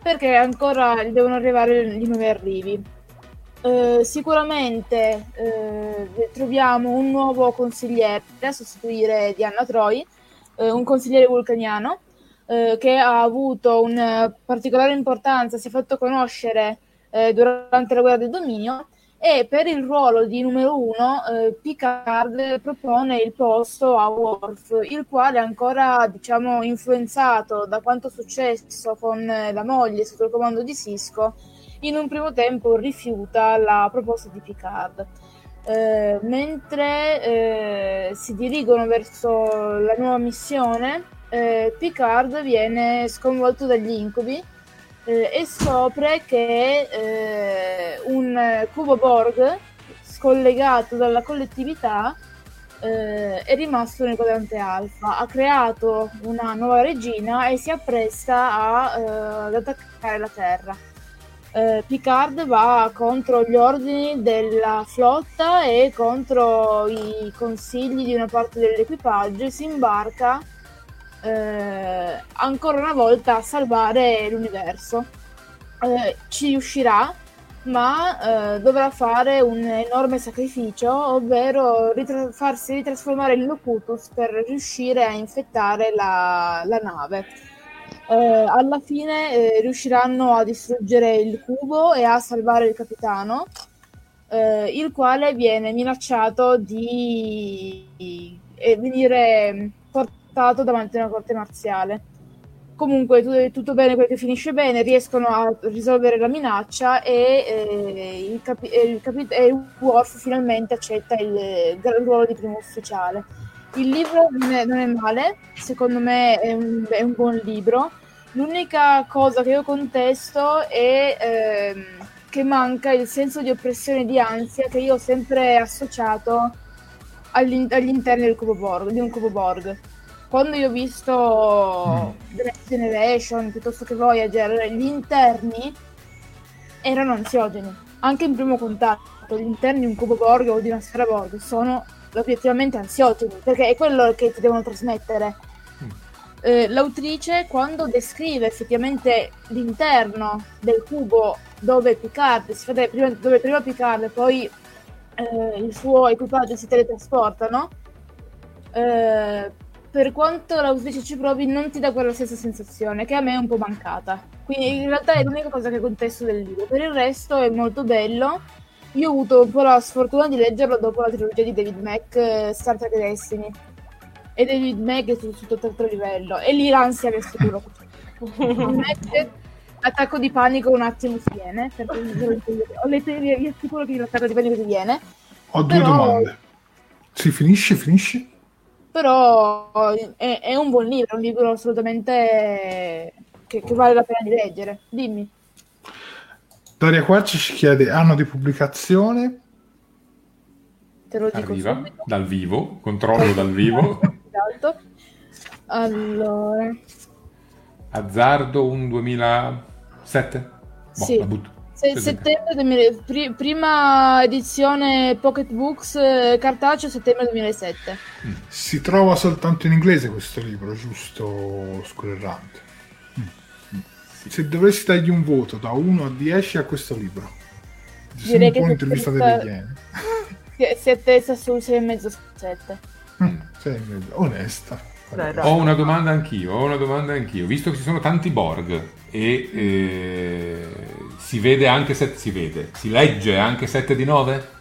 perché ancora devono arrivare i nuovi arrivi. Eh, sicuramente eh, troviamo un nuovo consigliere a sostituire Diana Troy, eh, un consigliere vulcaniano eh, che ha avuto una particolare importanza, si è fatto conoscere eh, durante la guerra del dominio e per il ruolo di numero uno eh, Picard propone il posto a Worf, il quale ancora diciamo influenzato da quanto successo con eh, la moglie sotto il comando di Cisco, in un primo tempo rifiuta la proposta di Picard. Eh, mentre eh, si dirigono verso la nuova missione, eh, Picard viene sconvolto dagli incubi eh, e scopre che eh, un cubo Borg scollegato dalla collettività eh, è rimasto nel quadrante alfa, ha creato una nuova regina e si appresta a, eh, ad attaccare la Terra. Eh, Picard va contro gli ordini della flotta e contro i consigli di una parte dell'equipaggio e si imbarca eh, ancora una volta salvare l'universo. Eh, ci riuscirà, ma eh, dovrà fare un enorme sacrificio, ovvero ritra- farsi ritrasformare in Locutus per riuscire a infettare la, la nave. Eh, alla fine eh, riusciranno a distruggere il cubo e a salvare il capitano, eh, il quale viene minacciato di eh, venire portato davanti a una corte marziale. Comunque tu- tutto bene quel che finisce bene, riescono a risolvere la minaccia e, eh, il, capi- il capi- e Worf finalmente accetta il, il ruolo di primo ufficiale. Il libro non è, non è male, secondo me è un, è un buon libro. L'unica cosa che io contesto è ehm, che manca il senso di oppressione e di ansia che io ho sempre associato agli interni del cubo Borg, di un cubo Borg. Quando io ho visto The Next Generation piuttosto che Voyager, gli interni erano ansiogeni, anche in primo contatto. Gli interni di un cubo Borg o di una sfera Borg sono obiettivamente ansiogeni perché è quello che ti devono trasmettere. eh, l'autrice quando descrive effettivamente l'interno del cubo dove Picard si vede prima, dove prima Picard e poi eh, il suo equipaggio si teletrasportano eh, per quanto l'autrice ci provi non ti dà quella stessa sensazione che a me è un po' mancata. Quindi in realtà è l'unica cosa che contesto del libro. Per il resto è molto bello. Io ho avuto un po' la sfortuna di leggerlo dopo la trilogia di David Mack eh, Star Trek Destiny. E David Mack è su, su tutt'altro livello. E lì l'ansia mi sicuro l'attacco di panico un attimo si viene perché ho letto vi vi assicuro che l'attacco di panico si viene. Ho due Però- domande. Si finisce, finisce? Però è, è un buon libro, un libro assolutamente che, che vale la pena di leggere. Dimmi. Daria Quercia ci chiede anno di pubblicazione. Te lo dico Arriva subito. dal vivo, controllo dal vivo. Esatto. Allora, Azzardo un 2007? Boh, Sì. la butto. Se- Sì, settembre 2000 pri- prima edizione Pocket Books eh, cartaceo settembre 2007. Si trova soltanto in inglese questo libro, giusto? Scorrerante. Se dovessi dargli un voto da 1 a 10 a questo libro, Direi che se- degli Iene. Si- Si attesta sul 6,5 7. Mm, sei onesta. Dai, dai. Ho una domanda anch'io, ho una domanda anch'io. Visto che ci sono tanti Borg e eh, si vede anche 7, si vede, si legge anche 7 di 9?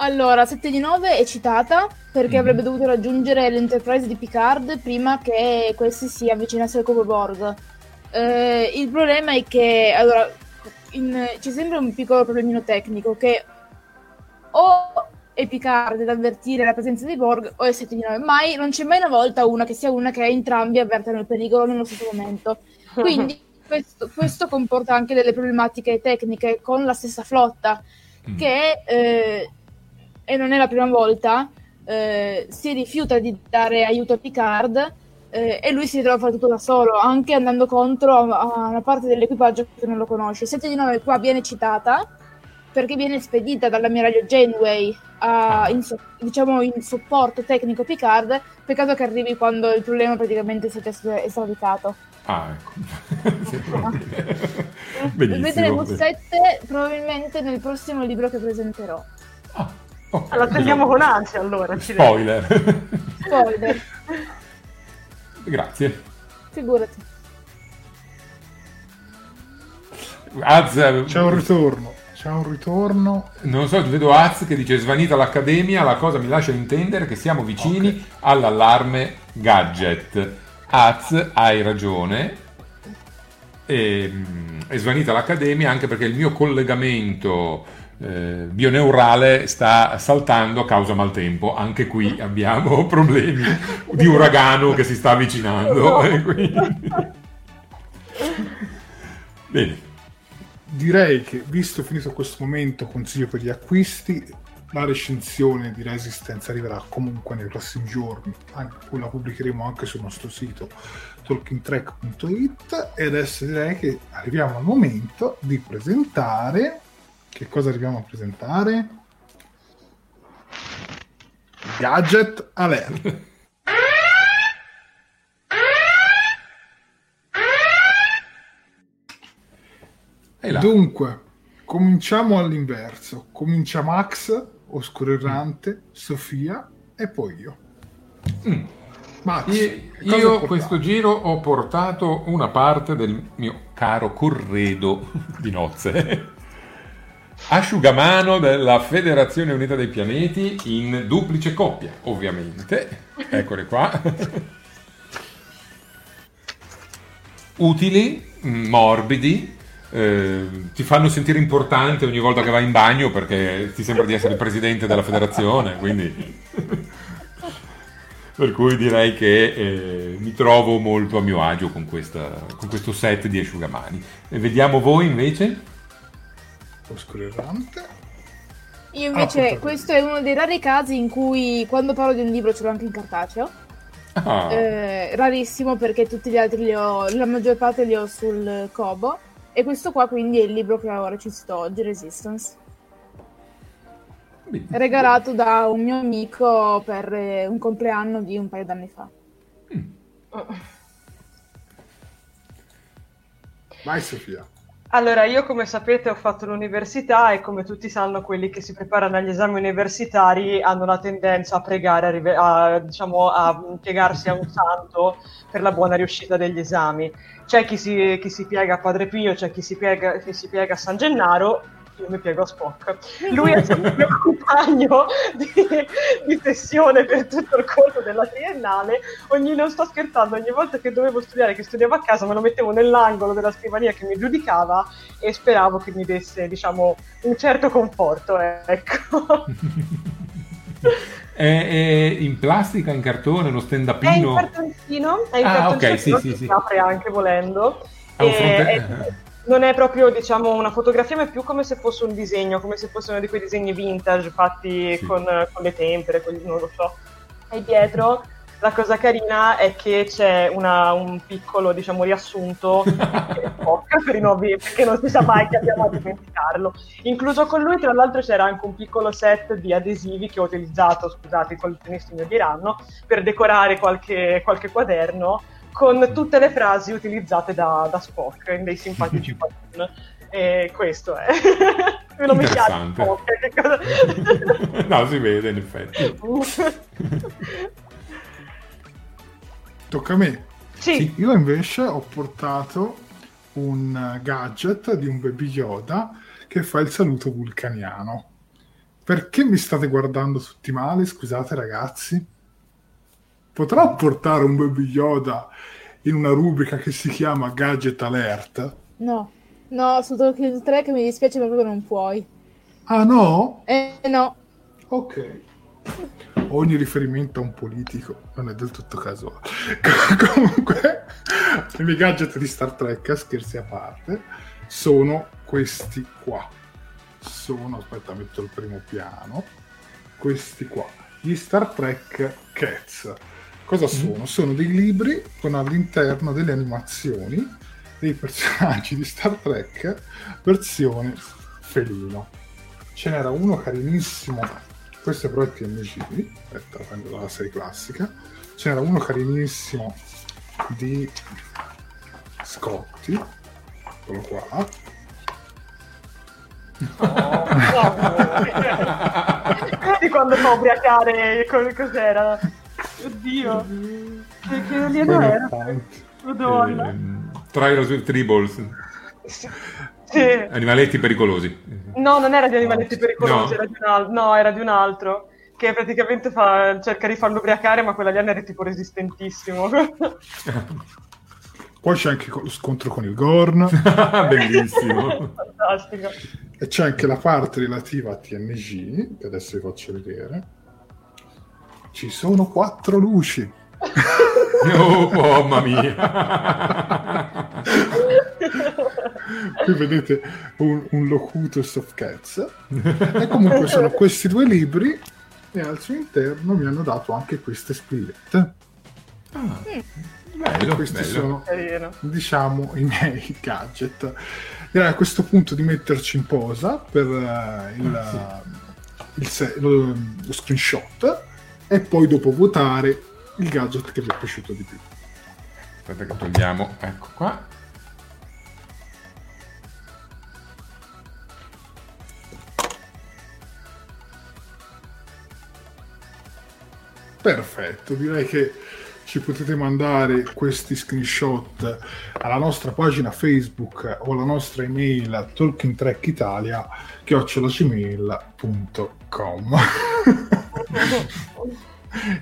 Allora, 7 di 9 è citata perché Mhm. avrebbe dovuto raggiungere l'Enterprise di Picard prima che questi si avvicinassero al Cubo Borg. Eh, il problema è che, allora, in- c'è sempre un piccolo problemino tecnico che o è Picard ad avvertire la presenza dei Borg o è 7 di 9. Mai, non c'è mai una volta una che sia una che entrambi avvertano il pericolo nello stesso momento. Quindi questo, questo comporta anche delle problematiche tecniche con la stessa flotta Mm. che, eh, e non è la prima volta, eh, si rifiuta di dare aiuto a Picard eh, e lui si ritrova a fare tutto da solo, anche andando contro a, una parte dell'equipaggio che non lo conosce. 7 di 9 qua viene citata perché viene spedita dall'ammiraglio Janeway a- in, so- diciamo in supporto tecnico Picard, peccato che arrivi quando il problema praticamente è già estradicato. Ah, ecco. Bene. Vedremo Benissimo. 7 probabilmente nel prossimo libro che presenterò. Ah, oh, Lo attendiamo con ansia allora. Spoiler. Spoiler, Grazie. figurati. Az, C'è un ritorno. C'è un ritorno. non so, vedo Az che dice svanita l'accademia, la cosa mi lascia intendere che siamo vicini all'allarme gadget. Az, hai ragione. E, mm, è svanita l'accademia anche perché il mio collegamento eh, bioneurale sta saltando a causa maltempo. Anche qui abbiamo problemi di uragano che si sta avvicinando. e quindi- Bene. Direi che, visto finito questo momento, consiglio per gli acquisti, la recensione di Resistance arriverà comunque nei prossimi giorni, poi la pubblicheremo anche sul nostro sito talkingtrack.it e adesso direi che arriviamo al momento di presentare... Che cosa arriviamo a presentare? Gadget Alert. Dunque, cominciamo all'inverso. Comincia Max, Oscuro Errante, Sofia e poi io. Max, Io, io questo giro ho portato una parte del mio caro corredo di nozze. Asciugamano della Federazione Unita dei Pianeti in duplice coppia, ovviamente. Eccole qua. Utili, morbidi, eh, ti fanno sentire importante ogni volta che vai in bagno perché ti sembra di essere il presidente della federazione, quindi... Per cui direi che eh, mi trovo molto a mio agio con, questa- con questo set di asciugamani. E vediamo voi invece? Oscuro Errante. Io Ah, invece, portato. questo è uno dei rari casi in cui quando parlo di un libro ce l'ho anche in cartaceo. Ah, Eh, rarissimo perché tutti gli altri li ho, la maggior parte li ho sul Kobo. E questo qua quindi è il libro che ora ci sto oggi, Resistance. Beh, regalato da un mio amico per eh, un compleanno di un paio d'anni fa. Mm. Oh. Vai Sofia. Allora, io come sapete ho fatto l'università e come tutti sanno quelli che si preparano agli esami universitari hanno la tendenza a pregare, a, a, diciamo, a piegarsi a un santo per la buona riuscita degli esami. C'è chi si, chi si piega a Padre Pio, c'è chi si piega, chi si piega a San Gennaro, mi piego a Spock. Lui è stato il mio compagno di, di sessione per tutto il corso della triennale. Ogni, non sto scherzando, ogni volta che dovevo studiare, che studiavo a casa, me lo mettevo nell'angolo della scrivania che mi giudicava e speravo che mi desse, diciamo, un certo conforto. Ecco. È, è in plastica, in cartone, uno È in stand-upino? cartoncino, è in Ah, cartoncino, ok, sì, sì, si sì. apre anche volendo. Ha un E- fronte- è- non è proprio diciamo una fotografia, ma è più come se fosse un disegno, come se fosse uno di quei disegni vintage fatti Sì. con, con le tempere, con- non lo so. E dietro la cosa carina è che c'è una- un piccolo diciamo riassunto per i nuovi, perché non si sa mai che abbiamo a dimenticarlo. Incluso con lui, tra l'altro, c'era anche un piccolo set di adesivi che ho utilizzato, scusate, i collezionisti mi diranno, per decorare qualche, qualche quaderno con tutte le frasi utilizzate da, da Spock in dei simpatici cartoon. E questo è. non mi piace. Spock, che cosa- no, si vede in effetti. Tocca a me. sì, Io invece ho portato un eh, gadget di un baby Yoda che fa il saluto vulcaniano. Perché mi state guardando tutti male? Scusate ragazzi. Potrò portare un baby Yoda in una rubrica che si chiama Gadget Alert? No, no, su Tolkien 3 che mi dispiace proprio non puoi. Ah no? Eh no, Ok. Ogni riferimento a un politico non è del tutto casuale. Comunque, i miei gadget di Star Trek, scherzi a parte, sono questi qua. Sono, aspetta, metto il primo piano. Questi qua, gli Star Trek Cats. Cosa sono? Sono dei libri con all'interno delle animazioni dei personaggi di Star Trek versione felino. Ce n'era uno carinissimo, questo però è TNG, aspetta, prendo dalla serie classica. Ce n'era uno carinissimo di Scotti, eccolo qua. di quando fa ubriacare co- cos'era? Oddio, che, che alieno era? Madonna. Ehm, Trials with Tribbles, Sì. animaletti pericolosi. No, non era di animaletti pericolosi, No. era di un al- no, era di un altro. Che praticamente fa- cerca di farlo ubriacare, ma quell'alieno era tipo resistentissimo. Poi c'è anche lo scontro con il Gorn Bellissimo. Fantastico. e c'è anche la parte relativa a TNG, che adesso vi faccio vedere. Ci sono quattro luci. Oh, mamma mia. Qui vedete un, un Locutus of Cats. E comunque sono questi due libri e al suo interno mi hanno dato anche queste spillette. bello, Questi bello. sono, Carino. diciamo, i miei gadget. Direi a questo punto di metterci in posa per eh, il, il se- lo, lo screenshot e poi dopo votare il gadget che vi è piaciuto di più. Aspetta che togliamo, ecco qua. Perfetto, direi che ci potete mandare questi screenshot alla nostra pagina Facebook o alla nostra email talkingtrackitalia chiocciolagmail.com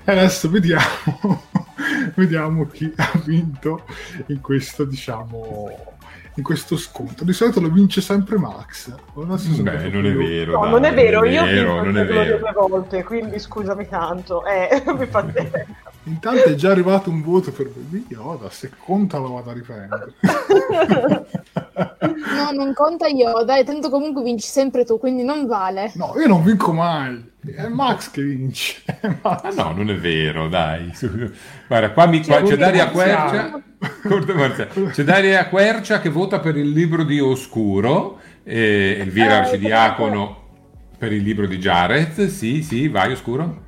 e adesso vediamo vediamo chi ha vinto in questo diciamo in questo scontro di solito lo vince sempre Max Adesso sono Beh, non è vero. No, dai, non è vero, io ho vero, vinto non è il Gloria vero. due volte, quindi scusami tanto. Eh, mi fa tempo. intanto è già arrivato un voto per Baby Yoda se conta lo vado a riprendere no, non conta io, dai, tanto comunque vinci sempre tu, quindi non vale. No, io non vinco mai. È Max che vince. Max. Ah no, non è vero, dai. Guarda, qua, mi, qua c'è Corte Daria. Quercia. C'è Daria Quercia che vota per il libro di Oscuro, e Elvira Eh, Arcidiacono per il libro di Jareth. Sì, sì, vai Oscuro.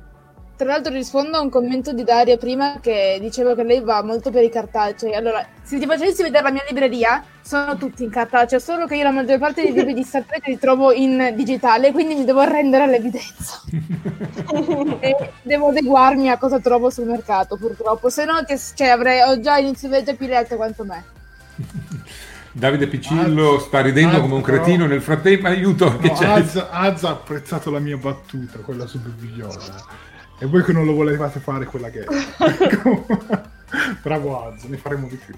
Tra l'altro rispondo a un commento di Daria prima che diceva che lei va molto per i cartacei. Allora, se ti facessi vedere la mia libreria, sono tutti in cartaceo, solo che io la maggior parte dei libri di Star Trek li trovo in digitale, quindi mi devo arrendere all'evidenza. e devo adeguarmi a cosa trovo sul mercato, purtroppo. Se no, che, cioè, avrei, ho già inizio a già più lette quanto me. Davide Piccillo Az, sta ridendo Az, come un cretino nel frattempo, aiuto. No, Az, Az, ha apprezzato la mia battuta, quella su Bigliola. E voi che non lo volevate fare quella che è. Bravo Az, ne faremo di più.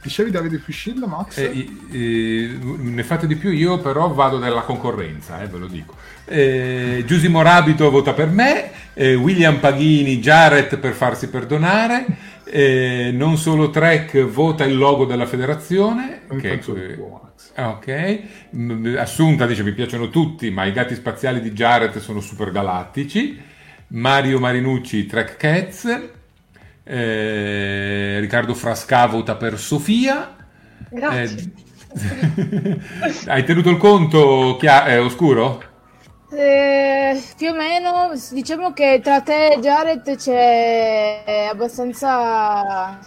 Dicevi Davide Piscilla, Max? Eh, eh, ne fate di più, io però vado nella concorrenza, eh, ve lo dico. Eh, Giusimo Rabito vota per me, eh, William Paghini, Jared per farsi perdonare, eh, non solo Trek vota il logo della federazione. Che, ah, ok, Assunta dice mi piacciono tutti, ma i gatti spaziali di Jared sono super galattici. Mario Marinucci, Track Cats, eh, Riccardo Frasca vota per Sofia. Grazie. Eh, hai tenuto il conto chia- eh, oscuro? Eh, più o meno, diciamo che tra te e Jared c'è abbastanza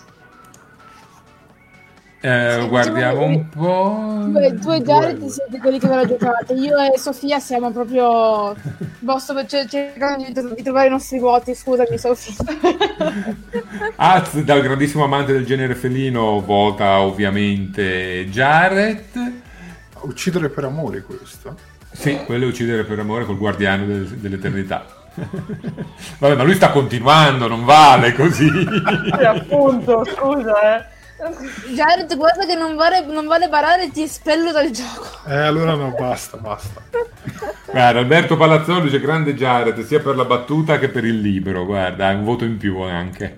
eh, guardiamo un po'. Due, tu e Jared siete quelli che ve la giocate. Io e Sofia siamo proprio. Bosso, cioè, cercando di, di, trovare i nostri vuoti. Scusami, Sofia. Az, dal grandissimo amante del genere felino, vota ovviamente Jared. Uccidere per amore, questo. Sì, quello è uccidere per amore col guardiano del, dell'eternità. Vabbè, ma lui sta continuando, non vale così. E appunto, scusa, eh. Jared, guarda che non vale, non vale barare, ti espello dal gioco. Eh, allora no, basta, basta. Guarda, Alberto Palazzolo dice grande Jared, sia per la battuta che per il libro, guarda, un voto in più anche.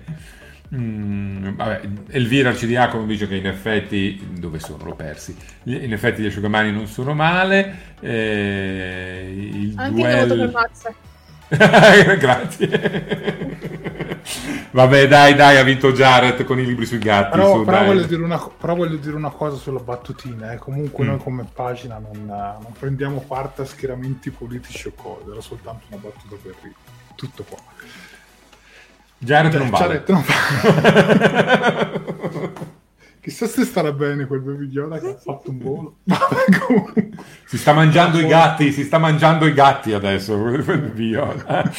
Mm, vabbè, Elvira Ciriacono dice che in effetti, dove sono? L'ho persi. In effetti gli asciugamani non sono male. Eh, il anche duel... il voto per Max. Grazie. Vabbè, dai, dai, ha vinto Jared con i libri sui gatti. Però, su, però, voglio, dire una, però voglio, dire una, cosa sulla battutina. Eh. Comunque, mm. noi come pagina non, non, prendiamo parte a schieramenti politici o cose, era soltanto una battuta per ridere. Tutto qua. Jared non vale. Jared non vale. Chissà se starà bene quel baby Yoda che ha fatto un volo. si sta mangiando i gatti, si sta mangiando i gatti adesso. quel baby Yoda.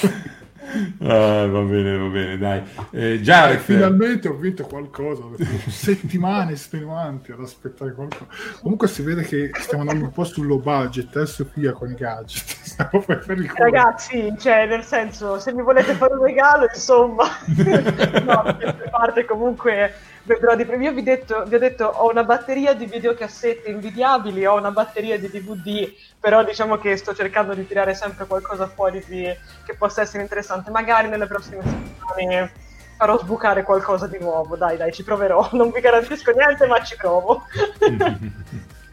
Ah, va bene, va bene, dai. Eh, Jared... Finalmente ho vinto qualcosa. Settimane estenuanti ad aspettare qualcosa. Comunque si vede che stiamo andando un po' sul low budget, eh, Sofia con i gadget. Ragazzi, cioè, nel senso, se mi volete fare un regalo, insomma. no, parte comunque vedrò di più. Io vi, detto, vi ho detto, ho una batteria di videocassette invidiabili, ho una batteria di DVD, però diciamo che sto cercando di tirare sempre qualcosa fuori di, che possa essere interessante. Magari nelle prossime settimane farò sbucare qualcosa di nuovo. Dai, dai, ci proverò. Non vi garantisco niente, ma ci provo.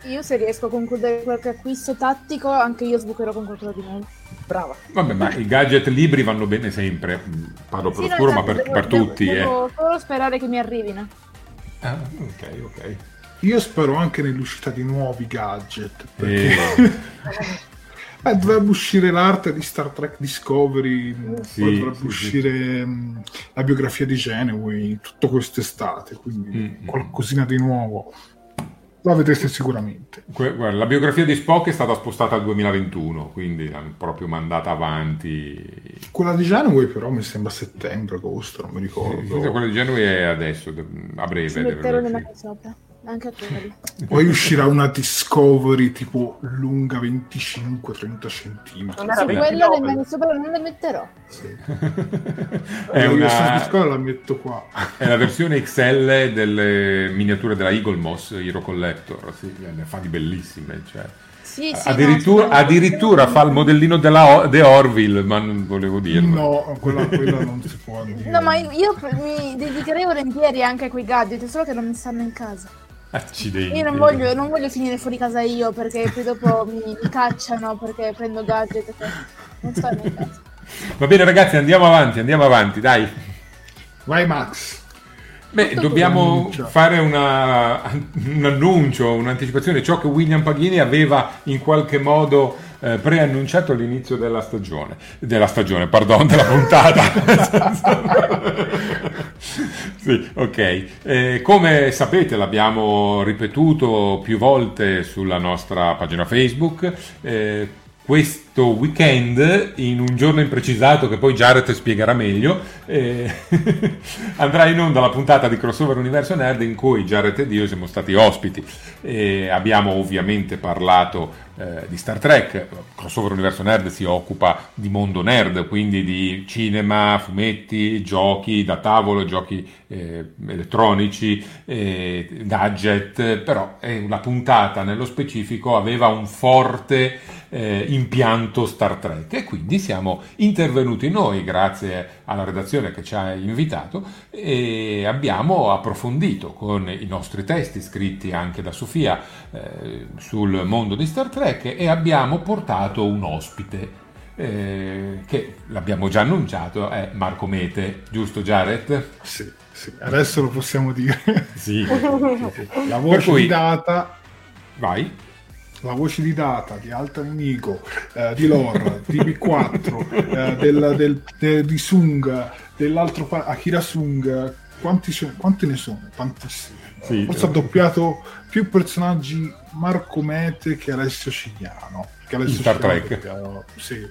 io se riesco a concludere qualche acquisto tattico, anche io sbucherò con qualcosa di nuovo. Brava. Vabbè, ma i gadget libri vanno bene sempre. Parlo per sì, oscuro, no, ma per, devo, per tutti. Devo, eh. solo sperare che mi arrivino. Ah, ok, ok. Io spero anche nell'uscita di nuovi gadget. Perché... Eh. eh, dovrebbe uscire l'arte di Star Trek Discovery, sì, poi dovrebbe sì, uscire sì. Mm, la biografia di Geneway tutto quest'estate, quindi mm-hmm. qualcosina di nuovo. La vedrete sicuramente. Guarda, la biografia di Spock è stata spostata al 2021, quindi l'hanno proprio mandata avanti. Quella di Genway però mi sembra settembre, agosto, non mi ricordo. Sì, quella di Genway è adesso, a breve. Si metterò mani sopra. Anche a quelli. Poi uscirà una Discovery tipo lunga 25-30 cm. Su quella le mani sopra non le metterò. Sì. è una... Discovery la metto qua. È la versione XL delle miniature della Eagle Moss Hero Collector. Sì, ne fa di bellissime. Cioè. Sì, sì, addirittura, no, addirittura fa il modellino della The Orville, ma non volevo dirlo. No, quella, quella non si può dire. No, ma io, io mi dedicherei volentieri anche a quei gadget, solo che non mi stanno in casa. Accidenti. Io non voglio, non voglio, finire fuori casa io perché poi dopo mi, mi, cacciano perché prendo gadget. Non sto. Va bene ragazzi, andiamo avanti, andiamo avanti, dai. Vai Max. Beh, dobbiamo fare una, un annuncio, un'anticipazione, ciò che William Paghini aveva in qualche modo eh, preannunciato all'inizio della stagione, della stagione, pardon, della puntata. sì, ok. Eh, come sapete l'abbiamo ripetuto più volte sulla nostra pagina Facebook. Eh, questo weekend, in un giorno imprecisato che poi Jared spiegherà meglio, eh, andrà in onda la puntata di Crossover Universo Nerd in cui Jared ed io siamo stati ospiti. Eh, abbiamo ovviamente parlato eh, di Star Trek, Crossover Universo Nerd si occupa di mondo nerd, quindi di cinema, fumetti, giochi da tavolo, giochi eh, elettronici, eh, gadget, però la puntata nello specifico aveva un forte eh, impianto Star Trek e quindi siamo intervenuti noi grazie alla redazione che ci ha invitato e abbiamo approfondito con i nostri testi scritti anche da Sofia eh, sul mondo di Star Trek e abbiamo portato un ospite eh, che l'abbiamo già annunciato è Marco Mete, giusto Jared? Sì, sì. adesso lo possiamo dire. sì. La voce cui... di data. Vai la voce di data di Alta Nemico, eh, di Lore, di B4, eh, del, del, del, di Sung, dell'altro pa- Akira Sung, quanti, quanti, ne sono? Tantissimi. Sì, Forse ha doppiato più personaggi Marco Mete che Alessio Cigliano. Che Alessio Star Trek. Sì.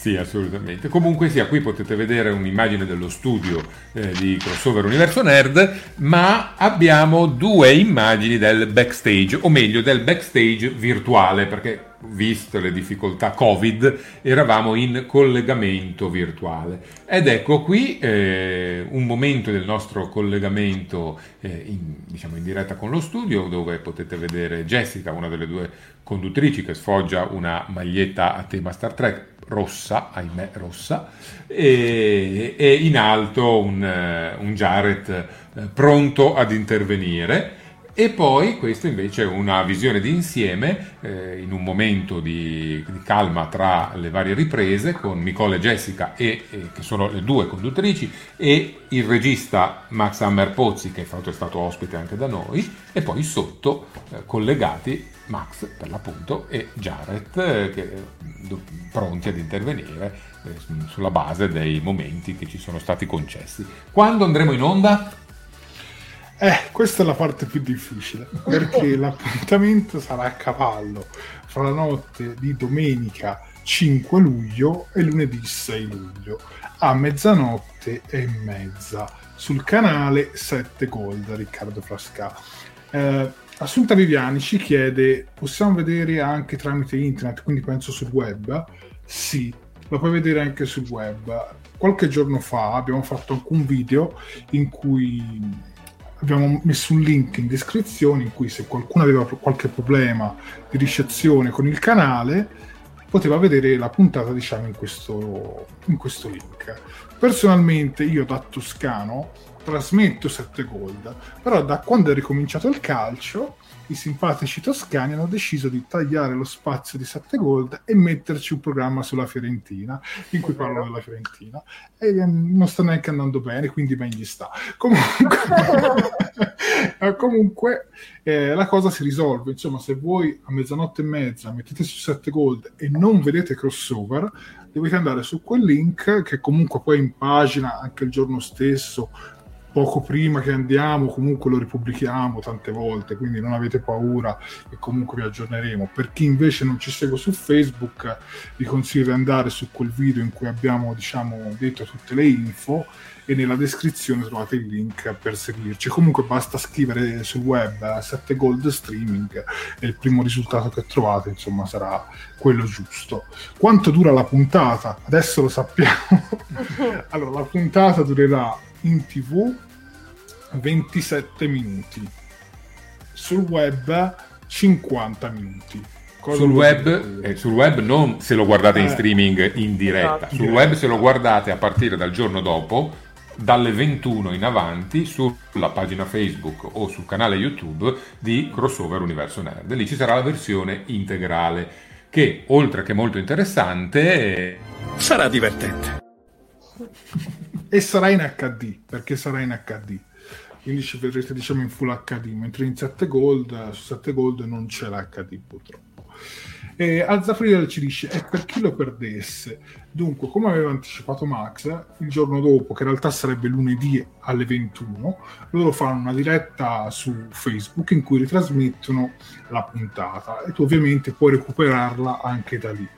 Sì, assolutamente. Comunque sia, qui potete vedere un'immagine dello studio eh, di Crossover Universo Nerd, ma abbiamo due immagini del backstage, o meglio del backstage virtuale, perché viste le difficoltà Covid, eravamo in collegamento virtuale. Ed ecco qui eh, un momento del nostro collegamento eh, in, diciamo in diretta con lo studio, dove potete vedere Jessica, una delle due conduttrici, che sfoggia una maglietta a tema Star Trek rossa, ahimè rossa, e, e in alto un, eh, un Jared eh, pronto ad intervenire. E poi questo invece è una visione d'insieme eh, in un momento di, di, calma tra le varie riprese con Nicole e Jessica e, e, che sono le due conduttrici e il regista Max Hammer Pozzi che fra l'altro è stato ospite anche da noi e poi sotto eh, collegati Max per l'appunto e Jared eh, che, pronti ad intervenire eh, sulla base dei momenti che ci sono stati concessi. Quando andremo in onda? Eh, questa è la parte più difficile, perché l'appuntamento sarà a cavallo fra la notte di domenica 5 luglio e lunedì 6 luglio a mezzanotte e mezza sul canale 7 Gold Riccardo Frasca. Eh, Assunta Viviani ci chiede: possiamo vedere anche tramite internet, quindi penso sul web? Sì, lo puoi vedere anche sul web. Qualche giorno fa abbiamo fatto anche un video in cui abbiamo messo un link in descrizione in cui se qualcuno aveva qualche problema di ricezione con il canale poteva vedere la puntata diciamo in questo, in questo link. Personalmente io da toscano trasmetto 7 gold, però da quando è ricominciato il calcio i simpatici toscani hanno deciso di tagliare lo spazio di 7 gold e metterci un programma sulla Fiorentina in cui parlano della Fiorentina. E ehm, non sta neanche andando bene, quindi ben gli sta. Comunque, comunque eh, la cosa si risolve, insomma se voi a mezzanotte e mezza mettete su 7 gold e non vedete crossover, dovete andare su quel link che comunque poi in pagina anche il giorno stesso poco prima che andiamo, comunque lo ripubblichiamo tante volte, quindi non avete paura e comunque vi aggiorneremo. Per chi invece non ci segue su Facebook, vi consiglio di andare su quel video in cui abbiamo, diciamo, detto tutte le info e nella descrizione trovate il link per seguirci. Comunque basta scrivere sul web 7 Gold Streaming e il primo risultato che trovate, insomma, sarà quello giusto. Quanto dura la puntata? Adesso lo sappiamo. allora, la puntata durerà in tv 27 minuti, sul web 50 minuti. sul web, eh, sul web, non se lo guardate in eh, streaming in diretta, esatto. sul web se lo guardate a partire dal giorno dopo, dalle 21 in avanti, sulla pagina Facebook o sul canale YouTube di Crossover Universo Nerd. Lì ci sarà la versione integrale che, oltre che molto interessante, sarà divertente. E sarà in HD, perché sarà in HD. Quindi ci vedrete diciamo in full HD, mentre in 7 Gold, su 7 Gold non c'è l'HD purtroppo. E Alzafriel ci dice, e per chi lo perdesse, dunque come aveva anticipato Max, il giorno dopo, che in realtà sarebbe lunedì alle 21, loro fanno una diretta su Facebook in cui ritrasmettono la puntata e tu ovviamente puoi recuperarla anche da lì.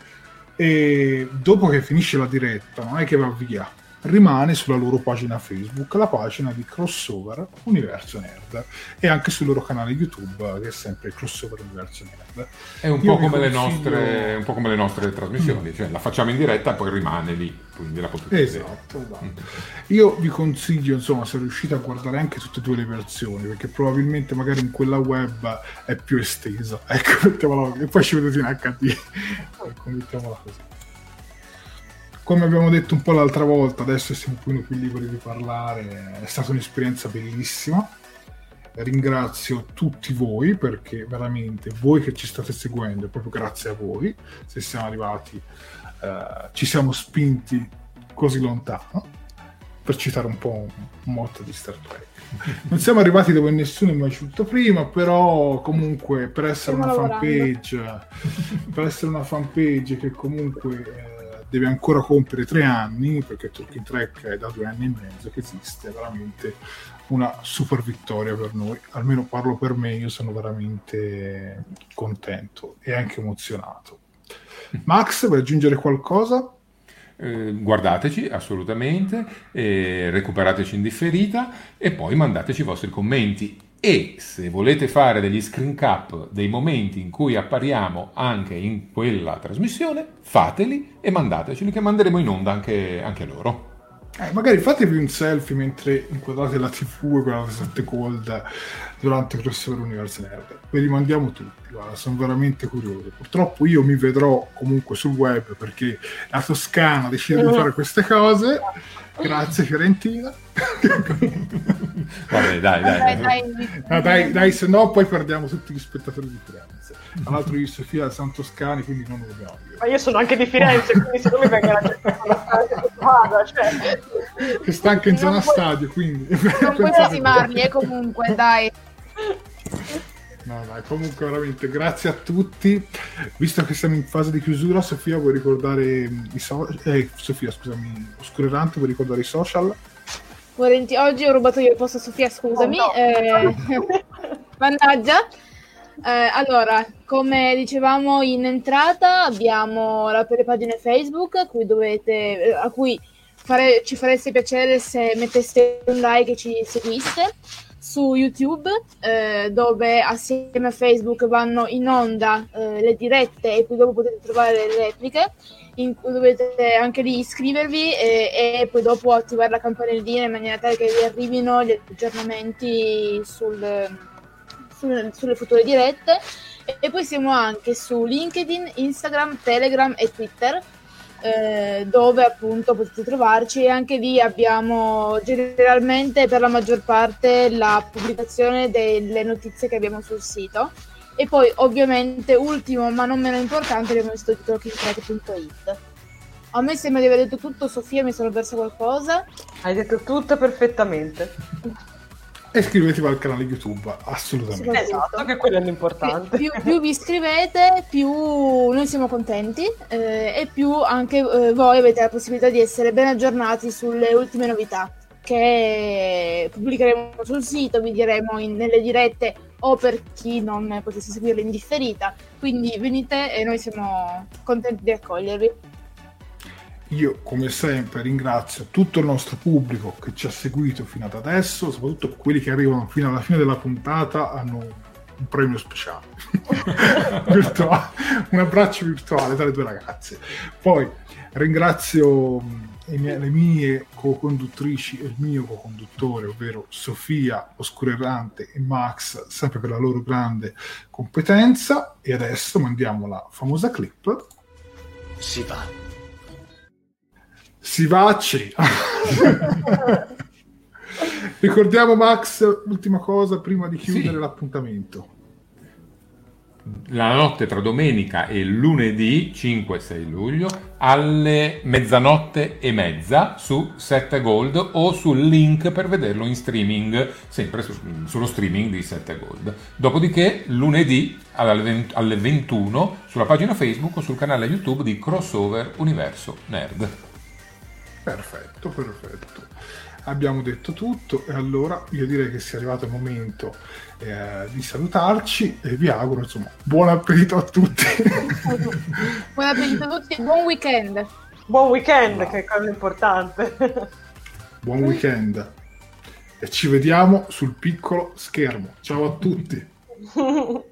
E dopo che finisce la diretta, non è che va via, rimane sulla loro pagina Facebook, la pagina di Crossover Universo Nerd e anche sul loro canale YouTube che è sempre Crossover Universo Nerd. È un, po come, consiglio... nostre, un po' come le nostre trasmissioni, mm. cioè la facciamo in diretta e poi rimane lì, quindi la potete esatto, vedere. Esatto. Mm. Io vi consiglio, insomma, se riuscite a guardare anche tutte e due le versioni, perché probabilmente magari in quella web è più estesa. Ecco, mettiamola, e poi ci vedete in HD. ecco, mettiamola così come abbiamo detto un po' l'altra volta, adesso siamo un po' più liberi di parlare, è stata un'esperienza bellissima. Ringrazio tutti voi perché veramente voi che ci state seguendo, proprio grazie a voi, se siamo arrivati, eh, ci siamo spinti così lontano, per citare un po' un, un motto di Star Trek. Non siamo arrivati dove nessuno è mai giunto prima, però comunque per essere Stiamo una fanpage, per essere una fanpage che comunque... Eh, deve ancora compiere tre anni, perché Talking Track è da due anni e mezzo che esiste, è veramente una super vittoria per noi, almeno parlo per me, io sono veramente contento e anche emozionato. Max, vuoi aggiungere qualcosa? Eh, guardateci assolutamente, eh, recuperateci in differita e poi mandateci i vostri commenti e se volete fare degli screen cap dei momenti in cui appariamo anche in quella trasmissione, fateli e mandateceli che manderemo in onda anche, anche loro. Eh, magari fatevi un selfie mentre inquadrate la TV e guardate 7 cold durante Crossover Universe Nerd. Ve li mandiamo tutti, guarda, sono veramente curioso. Purtroppo io mi vedrò comunque sul web perché la Toscana decide di fare queste cose Grazie Fiorentina. Vabbè, dai, dai. Dai, no, dai, dai, se no poi perdiamo tutti gli spettatori di Firenze. Tra l'altro io Sofia San Toscani, quindi non lo dobbiamo dire. Ma io sono anche di Firenze, quindi secondo me venga la gente vada, cioè. Che sta anche in zona stadio, quindi... Non puoi lastimarmi, eh, comunque, dai. No, dai, comunque veramente grazie a tutti. Visto che siamo in fase di chiusura, Sofia vuoi ricordare mm, i social? Eh, Sofia, scusami, Oscurerante, vuoi ricordare i social? Volenti- oggi ho rubato io il posto a Sofia, scusami. Oh, no. eh, mannaggia. Eh, allora, come dicevamo in entrata, abbiamo la, le pagine Facebook a cui, dovete, eh, a cui fare, ci fareste piacere se metteste un like e ci seguiste su YouTube eh, dove assieme a Facebook vanno in onda eh, le dirette e poi dopo potete trovare le repliche in cui dovete anche lì iscrivervi e, e poi dopo attivare la campanellina in maniera tale che vi arrivino gli aggiornamenti sul, sul, sulle future dirette. E, e poi siamo anche su LinkedIn, Instagram, Telegram e Twitter eh, dove appunto potete trovarci. E anche lì abbiamo generalmente per la maggior parte la pubblicazione delle notizie che abbiamo sul sito. E poi ovviamente ultimo ma non meno importante abbiamo il sito di talkingtrack.it a me sembra di aver detto tutto Sofia mi sono persa qualcosa. Hai detto tutto perfettamente e iscrivetevi al canale YouTube, assolutamente. Esatto, che quello è l'importante. Più, più vi iscrivete, più noi siamo contenti eh, e più anche eh, voi avete la possibilità di essere ben aggiornati sulle ultime novità che pubblicheremo sul sito, vi diremo in, nelle dirette o per chi non potesse seguirle in differita. Quindi venite e noi siamo contenti di accogliervi. Io, come sempre, ringrazio tutto il nostro pubblico che ci ha seguito fino ad adesso, soprattutto quelli che arrivano fino alla fine della puntata hanno un premio speciale. un abbraccio virtuale tra le due ragazze. Poi ringrazio mie, le mie co-conduttrici e il mio co-conduttore, ovvero Sofia Oscurerante e Max, sempre per la loro grande competenza. E adesso mandiamo la famosa clip. Si va si vacci. Ricordiamo Max, ultima cosa prima di chiudere sì. l'appuntamento. la notte tra domenica e lunedì 5-6 luglio alle mezzanotte e mezza su 7 Gold o sul link per vederlo in streaming, sempre su, sullo streaming di 7 Gold. Dopodiché lunedì alle 21 sulla pagina Facebook o sul canale YouTube di Crossover Universo Nerd. Perfetto, perfetto. Abbiamo detto tutto e allora io direi che sia arrivato il momento eh, di salutarci e vi auguro insomma buon appetito a tutti. Buon appetito a tutti e buon weekend. Buon weekend no. che è cosa importante. Buon weekend. E ci vediamo sul piccolo schermo. Ciao a tutti